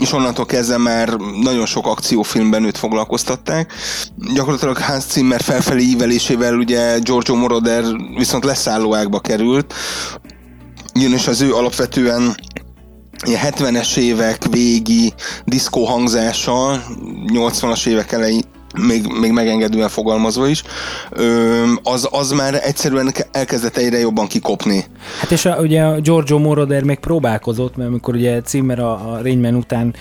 és onnantól kezdve már nagyon sok akciófilmben őt foglalkoztatták. Gyakorlatilag Hans Zimmer felfelé ívelésével ugye Giorgio Moroder viszont leszállóákba került, jön és az ő alapvetően 70-es évek végi diszkó hangzása, 80-as évek elején még, még megengedően fogalmazva is, az, az már egyszerűen elkezdett egyre jobban kikopni. Hát és a, ugye a Giorgio Moroder még próbálkozott, mert amikor ugye Zimmer a, a Rénymen után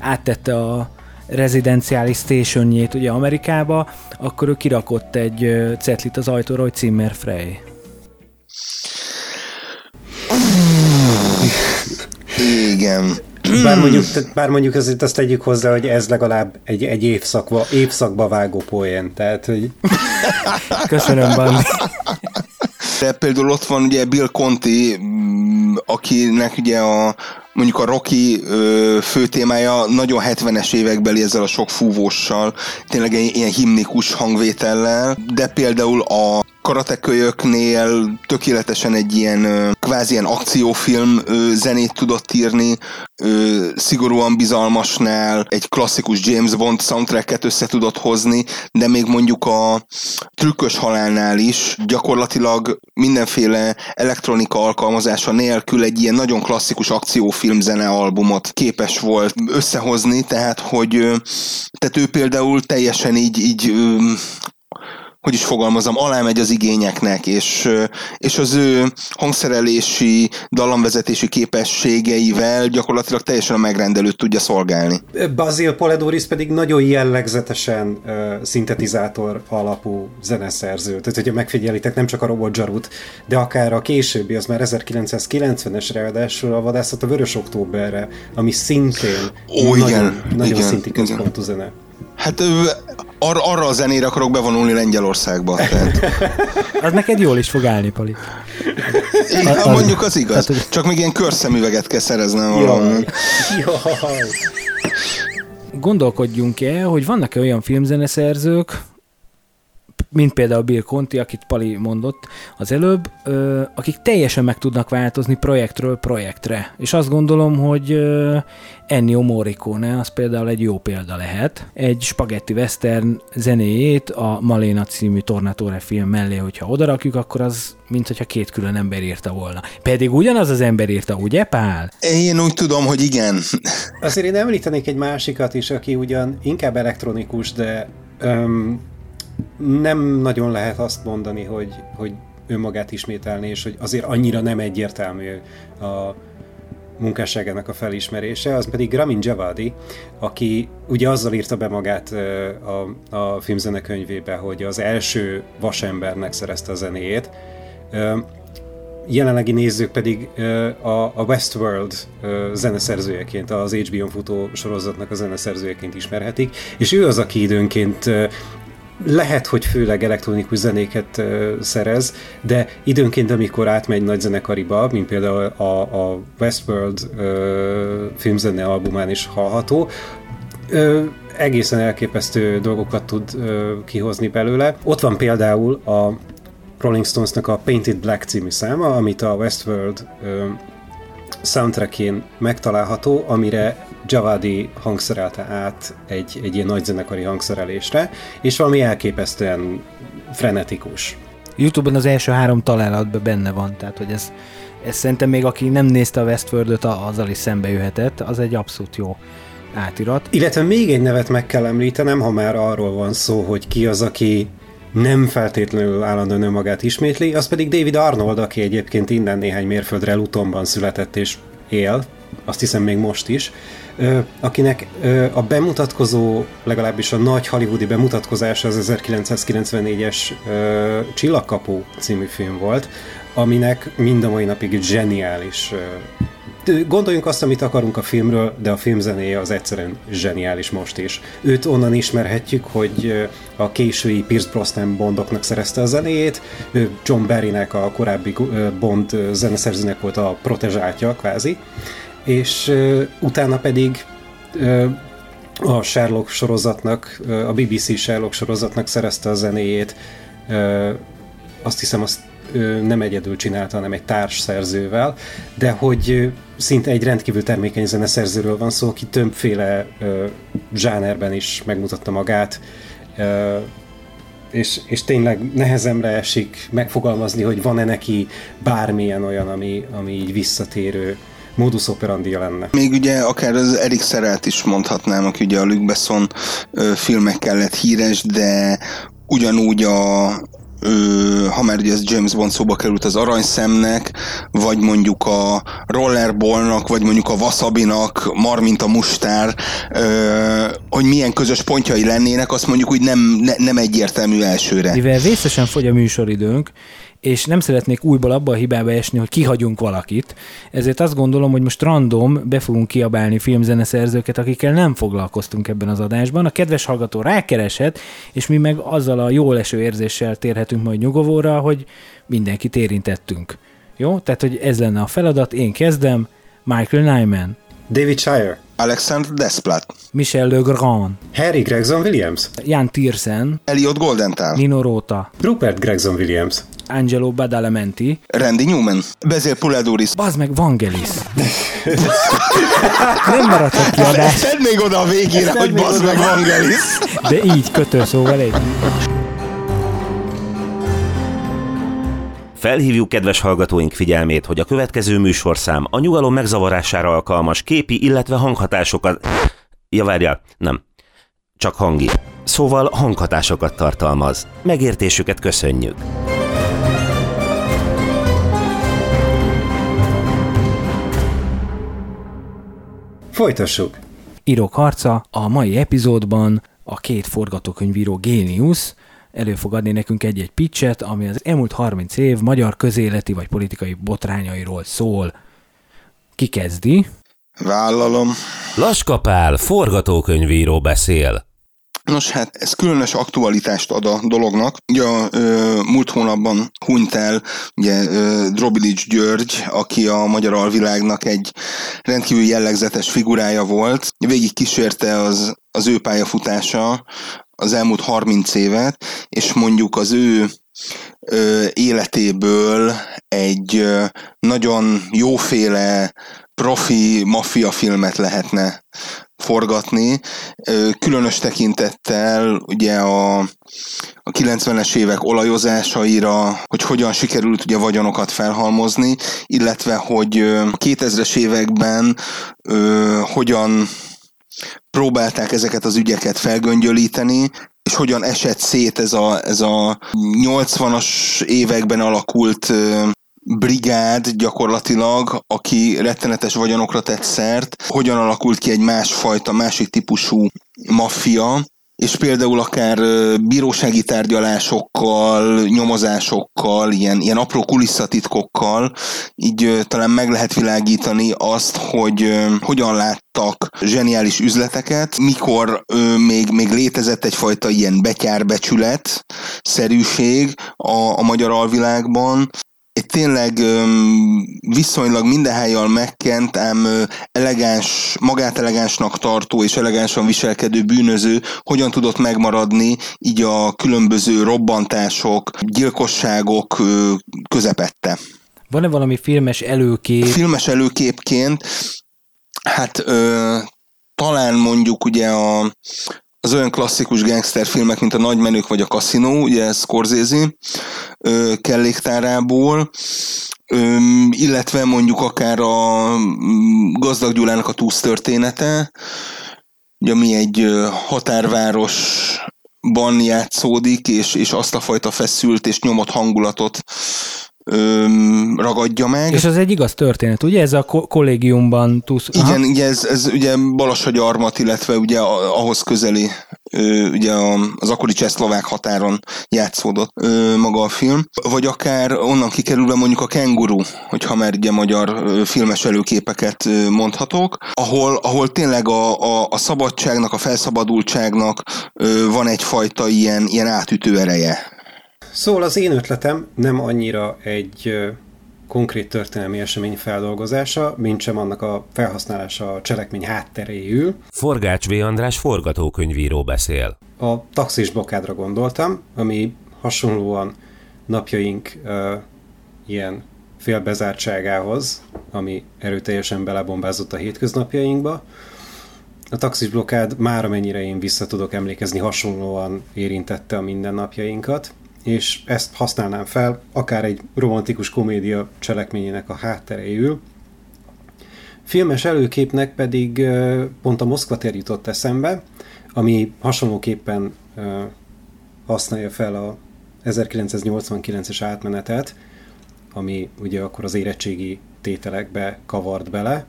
áttette a rezidenciális stationjét ugye Amerikába, akkor ő kirakott egy cetlit az ajtóra, hogy Zimmer Frey. Igen. Bár mondjuk, bár mondjuk azért azt tegyük hozzá, hogy ez legalább egy, egy évszakba, évszakba vágó poén, tehát hogy... Köszönöm, Bandi. De például ott van ugye Bill Conti, mm, akinek ugye a mondjuk a Rocky ö, fő témája nagyon 70-es évekbeli ezzel a sok fúvóssal, tényleg ilyen himnikus hangvétellel, de például a karatekölyöknél tökéletesen egy ilyen kvázi ilyen akciófilm zenét tudott írni, szigorúan bizalmasnál egy klasszikus James Bond soundtracket össze tudott hozni, de még mondjuk a trükkös halálnál is gyakorlatilag mindenféle elektronika alkalmazása nélkül egy ilyen nagyon klasszikus akciófilm zene albumot képes volt összehozni, tehát hogy tehát ő például teljesen így, így hogy is fogalmazom, alámegy az igényeknek, és, és az ő hangszerelési, dallamvezetési képességeivel gyakorlatilag teljesen a megrendelőt tudja szolgálni. Basil Poledoris pedig nagyon jellegzetesen uh, szintetizátor alapú zeneszerző. Tehát, hogyha megfigyelitek, nem csak a Robot Jarut, de akár a későbbi, az már 1990-es ráadásul a Vadászat a Vörös Októberre, ami szintén Ó, nagyon, igen, nagyon igen, szinti központú zene. Hát ar- arra a zenére akarok bevonulni Lengyelországba. Tehát. az neked jól is fog állni, Pali. Igen, az, mondjuk az igaz. Tehát, hogy... Csak még ilyen körszemüveget kell szereznem valami. Gondolkodjunk el, hogy vannak-e olyan filmzeneszerzők, mint például Bill Conti, akit Pali mondott az előbb, ö, akik teljesen meg tudnak változni projektről projektre. És azt gondolom, hogy ö, Ennio Morricone az például egy jó példa lehet. Egy spagetti western zenéjét a Maléna című Tornatore film mellé, hogyha odarakjuk, akkor az mint hogyha két külön ember írta volna. Pedig ugyanaz az ember írta, ugye Pál? Én úgy tudom, hogy igen. Azért én említenék egy másikat is, aki ugyan inkább elektronikus, de um, nem nagyon lehet azt mondani, hogy, hogy önmagát ismételni, és hogy azért annyira nem egyértelmű a munkásságának a felismerése, az pedig Ramin Javadi, aki ugye azzal írta be magát a, a filmzenekönyvébe, hogy az első vasembernek szerezte a zenéjét. Jelenlegi nézők pedig a Westworld zeneszerzőjeként, az HBO-n futó sorozatnak a zeneszerzőjeként ismerhetik, és ő az, aki időnként lehet, hogy főleg elektronikus zenéket szerez, de időnként, amikor átmegy nagy zenekariba, mint például a, a Westworld filmzene albumán is hallható, egészen elképesztő dolgokat tud kihozni belőle. Ott van például a Rolling Stonesnak a Painted Black című száma, amit a Westworld soundtrackjén megtalálható, amire Javadi hangszerelte át egy, egy ilyen nagy zenekari hangszerelésre, és valami elképesztően frenetikus. Youtube-on az első három találatban benne van, tehát hogy ez, ez szerintem még aki nem nézte a Westworld-öt, azzal is szembe jöhetett, az egy abszolút jó átirat. Illetve még egy nevet meg kell említenem, ha már arról van szó, hogy ki az, aki nem feltétlenül állandóan önmagát ismétli, az pedig David Arnold, aki egyébként innen néhány mérföldre Lutonban született és él, azt hiszem még most is, akinek a bemutatkozó, legalábbis a nagy hollywoodi bemutatkozása az 1994-es Csillagkapu című film volt, aminek mind a mai napig zseniális gondoljunk azt, amit akarunk a filmről, de a film zenéje az egyszerűen zseniális most is. Őt onnan ismerhetjük, hogy a késői Pierce Brosnan Bondoknak szerezte a zenéjét, John Barrynek a korábbi Bond zeneszerzőnek volt a protezsátja, kvázi, és utána pedig a Sherlock sorozatnak, a BBC Sherlock sorozatnak szerezte a zenéjét, azt hiszem azt nem egyedül csinálta, hanem egy társ szerzővel, de hogy szinte egy rendkívül termékeny zeneszerzőről van szó, aki többféle zsánerben is megmutatta magát, és, és tényleg nehezemre esik megfogalmazni, hogy van-e neki bármilyen olyan, ami, ami így visszatérő modus operandi lenne. Még ugye akár az Erik Szerelt is mondhatnám, aki ugye a Luc Besson filmekkel lett híres, de ugyanúgy a, ö, ha már ugye ez James Bond szóba került az aranyszemnek, vagy mondjuk a rollerballnak, vagy mondjuk a wasabinak, mar mint a mustár, ö, hogy milyen közös pontjai lennének, azt mondjuk úgy nem, ne, nem egyértelmű elsőre. Mivel vészesen fogy a műsoridőnk, és nem szeretnék újból abba a hibába esni, hogy kihagyunk valakit, ezért azt gondolom, hogy most random be fogunk kiabálni filmzeneszerzőket, akikkel nem foglalkoztunk ebben az adásban. A kedves hallgató rákereshet, és mi meg azzal a jól eső érzéssel térhetünk majd nyugovóra, hogy mindenkit érintettünk. Jó? Tehát, hogy ez lenne a feladat, én kezdem, Michael Nyman. David Shire. Alexander Desplat. Michel Legrand. Harry Gregson Williams. Jan Tiersen. Elliot Goldenthal. Nino Rota. Rupert Gregson Williams. Angelo Badalamenti. Randy Newman. Bezél Puleduris. Bazd meg Vangelis. Nem maradhat ki adás. Tedd még oda a végére, hogy bazd meg Vangelis. De így kötőszóval egy. Felhívjuk kedves hallgatóink figyelmét, hogy a következő műsorszám a nyugalom megzavarására alkalmas képi, illetve hanghatásokat... Ja, várjál, nem. Csak hangi. Szóval hanghatásokat tartalmaz. Megértésüket köszönjük. Folytassuk. Írók harca a mai epizódban a két forgatókönyvíró géniusz elő fog adni nekünk egy-egy pitchet, ami az elmúlt 30 év magyar közéleti vagy politikai botrányairól szól. Ki kezdi? Vállalom. Laskapál, forgatókönyvíró beszél. Nos, hát ez különös aktualitást ad a dolognak. Ugye a ö, múlt hónapban hunyt el ugye, ö, Drobilics György, aki a magyar alvilágnak egy rendkívül jellegzetes figurája volt. Végig kísérte az, az ő pályafutása az elmúlt 30 évet, és mondjuk az ő ö, életéből egy ö, nagyon jóféle profi maffia filmet lehetne forgatni, különös tekintettel ugye a, a 90-es évek olajozásaira, hogy hogyan sikerült ugye vagyonokat felhalmozni, illetve hogy 2000-es években ö, hogyan próbálták ezeket az ügyeket felgöngyölíteni, és hogyan esett szét ez a, ez a 80-as években alakult brigád gyakorlatilag, aki rettenetes vagyonokra tett szert, hogyan alakult ki egy másfajta, másik típusú maffia, és például akár bírósági tárgyalásokkal, nyomozásokkal, ilyen, ilyen apró kulisszatitkokkal, így talán meg lehet világítani azt, hogy hogyan láttak zseniális üzleteket, mikor még, még létezett egyfajta ilyen betyárbecsület szerűség a, a magyar alvilágban, tényleg viszonylag mindenhelyjal megkent, ám elegáns, magát elegánsnak tartó és elegánsan viselkedő bűnöző hogyan tudott megmaradni így a különböző robbantások, gyilkosságok közepette. Van-e valami filmes előkép? Filmes előképként, hát ö, talán mondjuk ugye a, az olyan klasszikus gangsterfilmek, mint a Nagy Menők vagy a Casino, ugye Scorsese ö, kelléktárából, illetve mondjuk akár a mm, Gazdag Gyulának a Túsz története, ugye, ami egy határvárosban játszódik, és, és azt a fajta feszült és nyomott hangulatot öm, ragadja meg. És az egy igaz történet, ugye? Ez a ko- kollégiumban túsz... Igen, ugye ez, ez ugye Balassagyarmat, illetve ugye ahhoz közeli ugye az akkori csehszlovák határon játszódott maga a film, vagy akár onnan kikerülve mondjuk a Kenguru, hogyha már ugye magyar filmes előképeket mondhatok, ahol, ahol tényleg a, a, a szabadságnak, a felszabadultságnak van egyfajta ilyen, ilyen átütő ereje. Szóval az én ötletem nem annyira egy konkrét történelmi esemény feldolgozása, mint sem annak a felhasználása a cselekmény hátteréül. Forgács V. András forgatókönyvíró beszél. A taxis blokádra gondoltam, ami hasonlóan napjaink uh, ilyen félbezártságához, ami erőteljesen belebombázott a hétköznapjainkba. A taxis blokkád már amennyire én vissza tudok emlékezni, hasonlóan érintette a mindennapjainkat és ezt használnám fel akár egy romantikus komédia cselekményének a hátteréül. Filmes előképnek pedig pont a Moszkva tér jutott eszembe, ami hasonlóképpen használja fel a 1989-es átmenetet, ami ugye akkor az érettségi tételekbe kavart bele,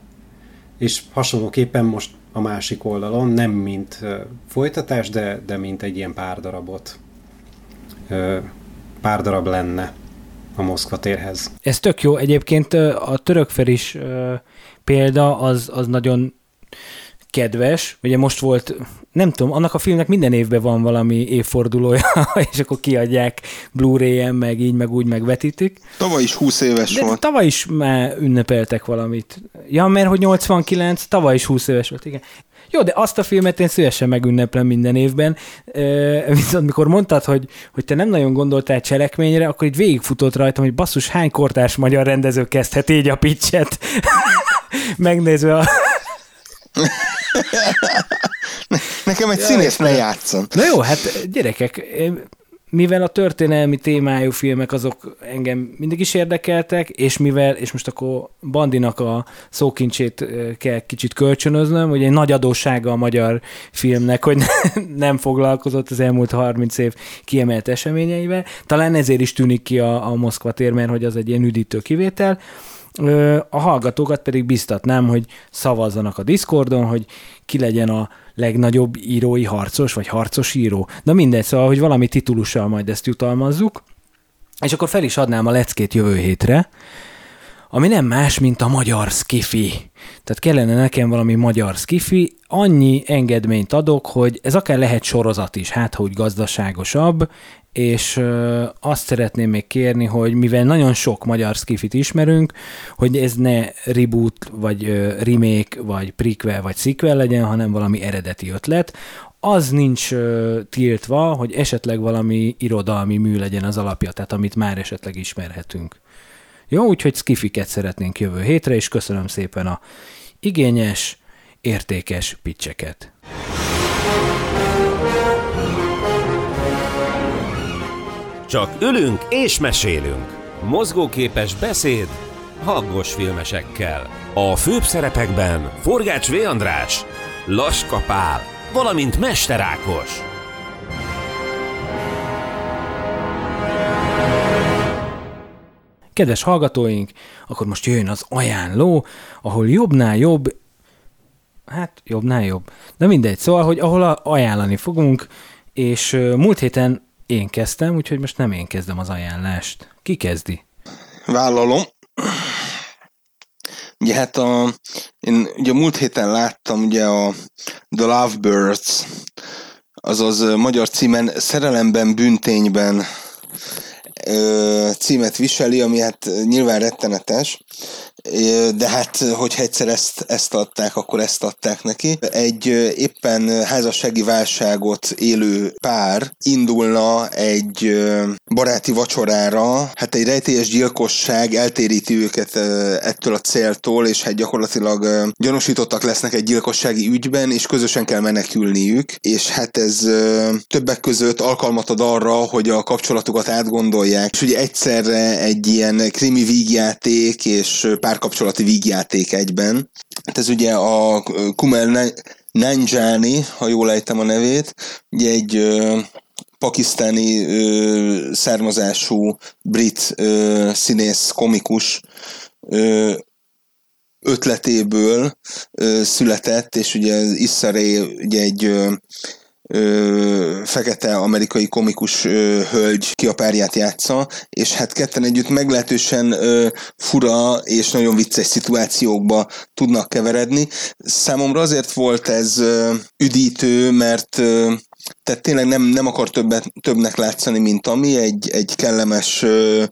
és hasonlóképpen most a másik oldalon, nem mint folytatás, de, de mint egy ilyen pár darabot pár darab lenne a Moszkva térhez. Ez tök jó. Egyébként a törökfer is példa az, az nagyon kedves. Ugye most volt, nem tudom, annak a filmnek minden évben van valami évfordulója, és akkor kiadják Blu-ray-en, meg így, meg úgy megvetítik. Tavaly is 20 éves De volt. Tavaly is már ünnepeltek valamit. Ja, mert hogy 89, tavaly is 20 éves volt, igen. Jó, de azt a filmet én szívesen megünneplem minden évben. Viszont mikor mondtad, hogy, hogy te nem nagyon gondoltál cselekményre, akkor így végigfutott rajtam, hogy basszus, hány kortárs magyar rendező kezdhet így a pitchet. Megnézve a... Nekem egy színész ne játszon. Na jó, hát gyerekek, mivel a történelmi témájú filmek azok engem mindig is érdekeltek, és mivel, és most akkor Bandinak a szókincsét kell kicsit kölcsönöznöm, hogy egy nagy adóssága a magyar filmnek, hogy nem foglalkozott az elmúlt 30 év kiemelt eseményeivel. Talán ezért is tűnik ki a, a Moszkva tér, mert hogy az egy ilyen üdítő kivétel. A hallgatókat pedig biztatnám, hogy szavazzanak a Discordon, hogy ki legyen a legnagyobb írói harcos, vagy harcos író. Na mindegy, szóval, hogy valami titulussal majd ezt jutalmazzuk. És akkor fel is adnám a leckét jövő hétre, ami nem más, mint a magyar skifi. Tehát kellene nekem valami magyar skifi, annyi engedményt adok, hogy ez akár lehet sorozat is, hát hogy gazdaságosabb, és azt szeretném még kérni, hogy mivel nagyon sok magyar skifit ismerünk, hogy ez ne reboot, vagy remake, vagy prequel, vagy sequel legyen, hanem valami eredeti ötlet. Az nincs tiltva, hogy esetleg valami irodalmi mű legyen az alapja, tehát amit már esetleg ismerhetünk. Jó, úgyhogy skifiket szeretnénk jövő hétre, és köszönöm szépen a igényes, értékes pitcheket. Csak ülünk és mesélünk. Mozgóképes beszéd haggos filmesekkel. A főbb szerepekben Forgács V. András, Laska valamint Mester Ákos. Kedves hallgatóink, akkor most jön az ajánló, ahol jobbnál jobb, hát jobbnál jobb, de mindegy, szóval, hogy ahol ajánlani fogunk, és múlt héten én kezdtem, úgyhogy most nem én kezdem az ajánlást. Ki kezdi? Vállalom. Ugye hát a, én ugye múlt héten láttam ugye a The Lovebirds, azaz magyar címen Szerelemben, Büntényben címet viseli, ami hát nyilván rettenetes, de hát, hogyha egyszer ezt, ezt adták, akkor ezt adták neki. Egy éppen házassági válságot élő pár indulna egy baráti vacsorára, hát egy rejtélyes gyilkosság eltéríti őket ettől a céltól, és hát gyakorlatilag gyanúsítottak lesznek egy gyilkossági ügyben, és közösen kell menekülniük, és hát ez többek között alkalmat ad arra, hogy a kapcsolatukat átgondolják, és ugye egyszerre egy ilyen krimi vígjáték és párkapcsolati vígjáték egyben. Hát ez ugye a Kumel Nanjani, ha jól ejtem a nevét, ugye egy pakisztáni ö, származású brit ö, színész, komikus ö, ötletéből ö, született, és ugye Issa Rae ugye egy ö, ö, fekete amerikai komikus ö, hölgy ki a párját játsza, és hát ketten együtt meglehetősen ö, fura és nagyon vicces szituációkba tudnak keveredni. Számomra azért volt ez ö, üdítő, mert ö, tehát tényleg nem, nem akar többet, többnek látszani, mint ami, egy, egy kellemes ö,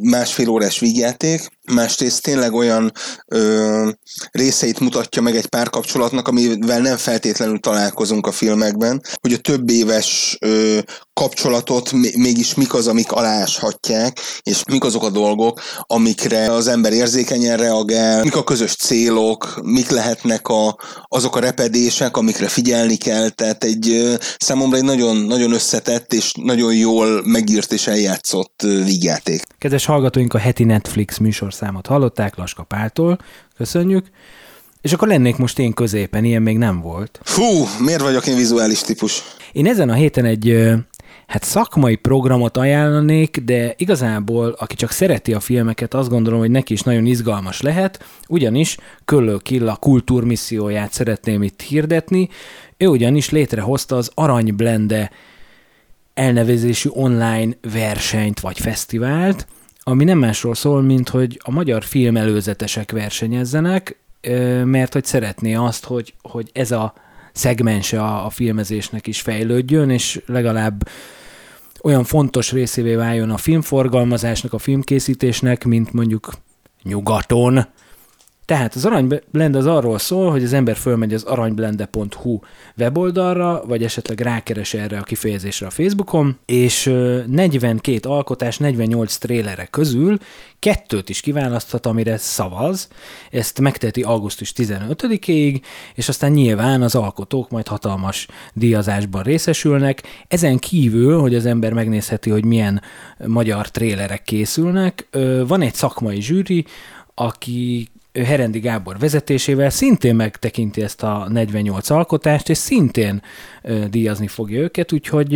másfél órás vígjáték, másrészt tényleg olyan ö, részeit mutatja meg egy párkapcsolatnak, amivel nem feltétlenül találkozunk a filmekben, hogy a több éves ö, kapcsolatot mégis mik az, amik aláshatják, és mik azok a dolgok, amikre az ember érzékenyen reagál, mik a közös célok, mik lehetnek a, azok a repedések, amikre figyelni kell, tehát egy ö, számomra egy nagyon, nagyon összetett és nagyon jól megírt és eljátszott vígjáték. Kedves hallgatóink, a heti Netflix műsor számot hallották Laska Páltól, köszönjük. És akkor lennék most én középen, ilyen még nem volt. Fú, miért vagyok én vizuális típus? Én ezen a héten egy hát szakmai programot ajánlanék, de igazából, aki csak szereti a filmeket, azt gondolom, hogy neki is nagyon izgalmas lehet, ugyanis Köllő Killa kultúrmisszióját szeretném itt hirdetni. Ő ugyanis létrehozta az Aranyblende elnevezésű online versenyt vagy fesztivált, ami nem másról szól, mint hogy a magyar film előzetesek versenyezzenek, mert hogy szeretné azt, hogy, hogy ez a szegmense a, a filmezésnek is fejlődjön, és legalább olyan fontos részévé váljon a filmforgalmazásnak, a filmkészítésnek, mint mondjuk nyugaton, tehát az aranyblend az arról szól, hogy az ember fölmegy az aranyblende.hu weboldalra, vagy esetleg rákeres erre a kifejezésre a Facebookon, és 42 alkotás, 48 trélere közül kettőt is kiválaszthat, amire szavaz. Ezt megteti augusztus 15-ig, és aztán nyilván az alkotók majd hatalmas díjazásban részesülnek. Ezen kívül, hogy az ember megnézheti, hogy milyen magyar trélerek készülnek, van egy szakmai zsűri, aki Herendi Gábor vezetésével szintén megtekinti ezt a 48 alkotást, és szintén díjazni fogja őket, úgyhogy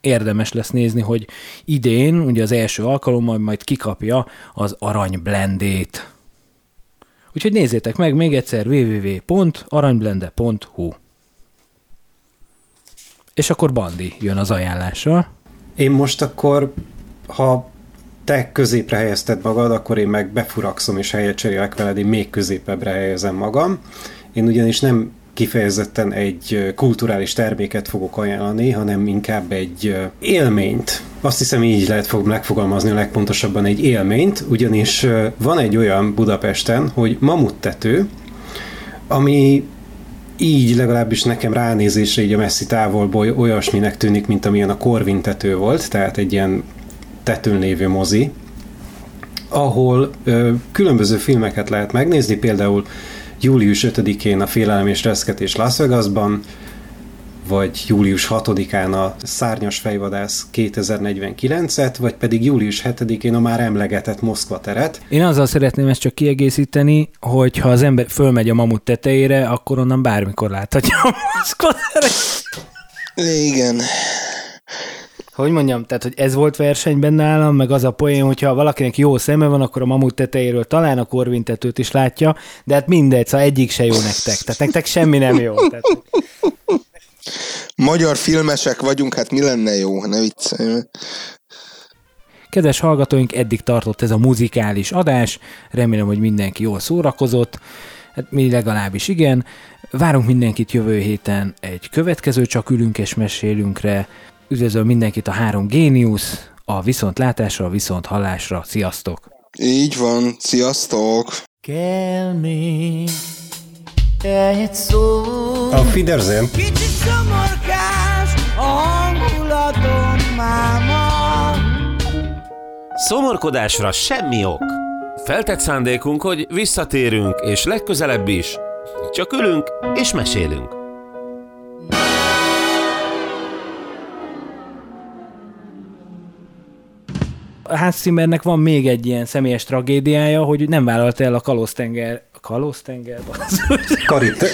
érdemes lesz nézni, hogy idén, ugye az első alkalommal majd kikapja az aranyblendét. Úgyhogy nézzétek meg még egyszer www.aranyblende.hu És akkor Bandi jön az ajánlással. Én most akkor, ha te középre helyezted magad, akkor én meg befurakszom és helyet cserélek veled, én még középebbre helyezem magam. Én ugyanis nem kifejezetten egy kulturális terméket fogok ajánlani, hanem inkább egy élményt. Azt hiszem így lehet fog megfogalmazni a legpontosabban egy élményt, ugyanis van egy olyan Budapesten, hogy mamuttető, ami így legalábbis nekem ránézésre így a messzi távolból olyasminek tűnik, mint amilyen a korvintető volt, tehát egy ilyen tetőn lévő mozi, ahol ö, különböző filmeket lehet megnézni, például július 5-én a Félelem és Reszketés Las Vegasban, vagy július 6-án a Szárnyas fejvadász 2049-et, vagy pedig július 7-én a már emlegetett Moszkva teret. Én azzal szeretném ezt csak kiegészíteni, hogy ha az ember fölmegy a mamut tetejére, akkor onnan bármikor láthatja a Moszkva teret. Igen hogy mondjam, tehát, hogy ez volt versenyben nálam, meg az a poén, hogyha valakinek jó szeme van, akkor a mamut tetejéről talán a korvintetőt is látja, de hát mindegy, szóval egyik se jó nektek. Tehát nektek semmi nem jó. Tehát... Magyar filmesek vagyunk, hát mi lenne jó, ne viccelj. Kedves hallgatóink, eddig tartott ez a muzikális adás, remélem, hogy mindenki jól szórakozott, hát mi legalábbis igen. Várunk mindenkit jövő héten egy következő Csak ülünk és mesélünkre, Üdvözlöm mindenkit a három géniusz, a viszontlátásra, a viszont hallásra. Sziasztok! Így van, sziasztok! Kell még egy szó A Fiderzén! Kicsit szomorkás a hangulatom máma Szomorkodásra semmi ok. Feltett szándékunk, hogy visszatérünk, és legközelebb is csak ülünk és mesélünk. Hans Zimmernek van még egy ilyen személyes tragédiája, hogy nem vállalta el a kalóztenger a kalóztenger? Karit.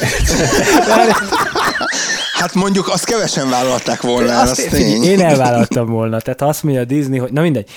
Hát mondjuk azt kevesen vállalták volna, azt, az figyelj, tény. Én elvállaltam volna. Tehát ha azt mondja a Disney, hogy na mindegy.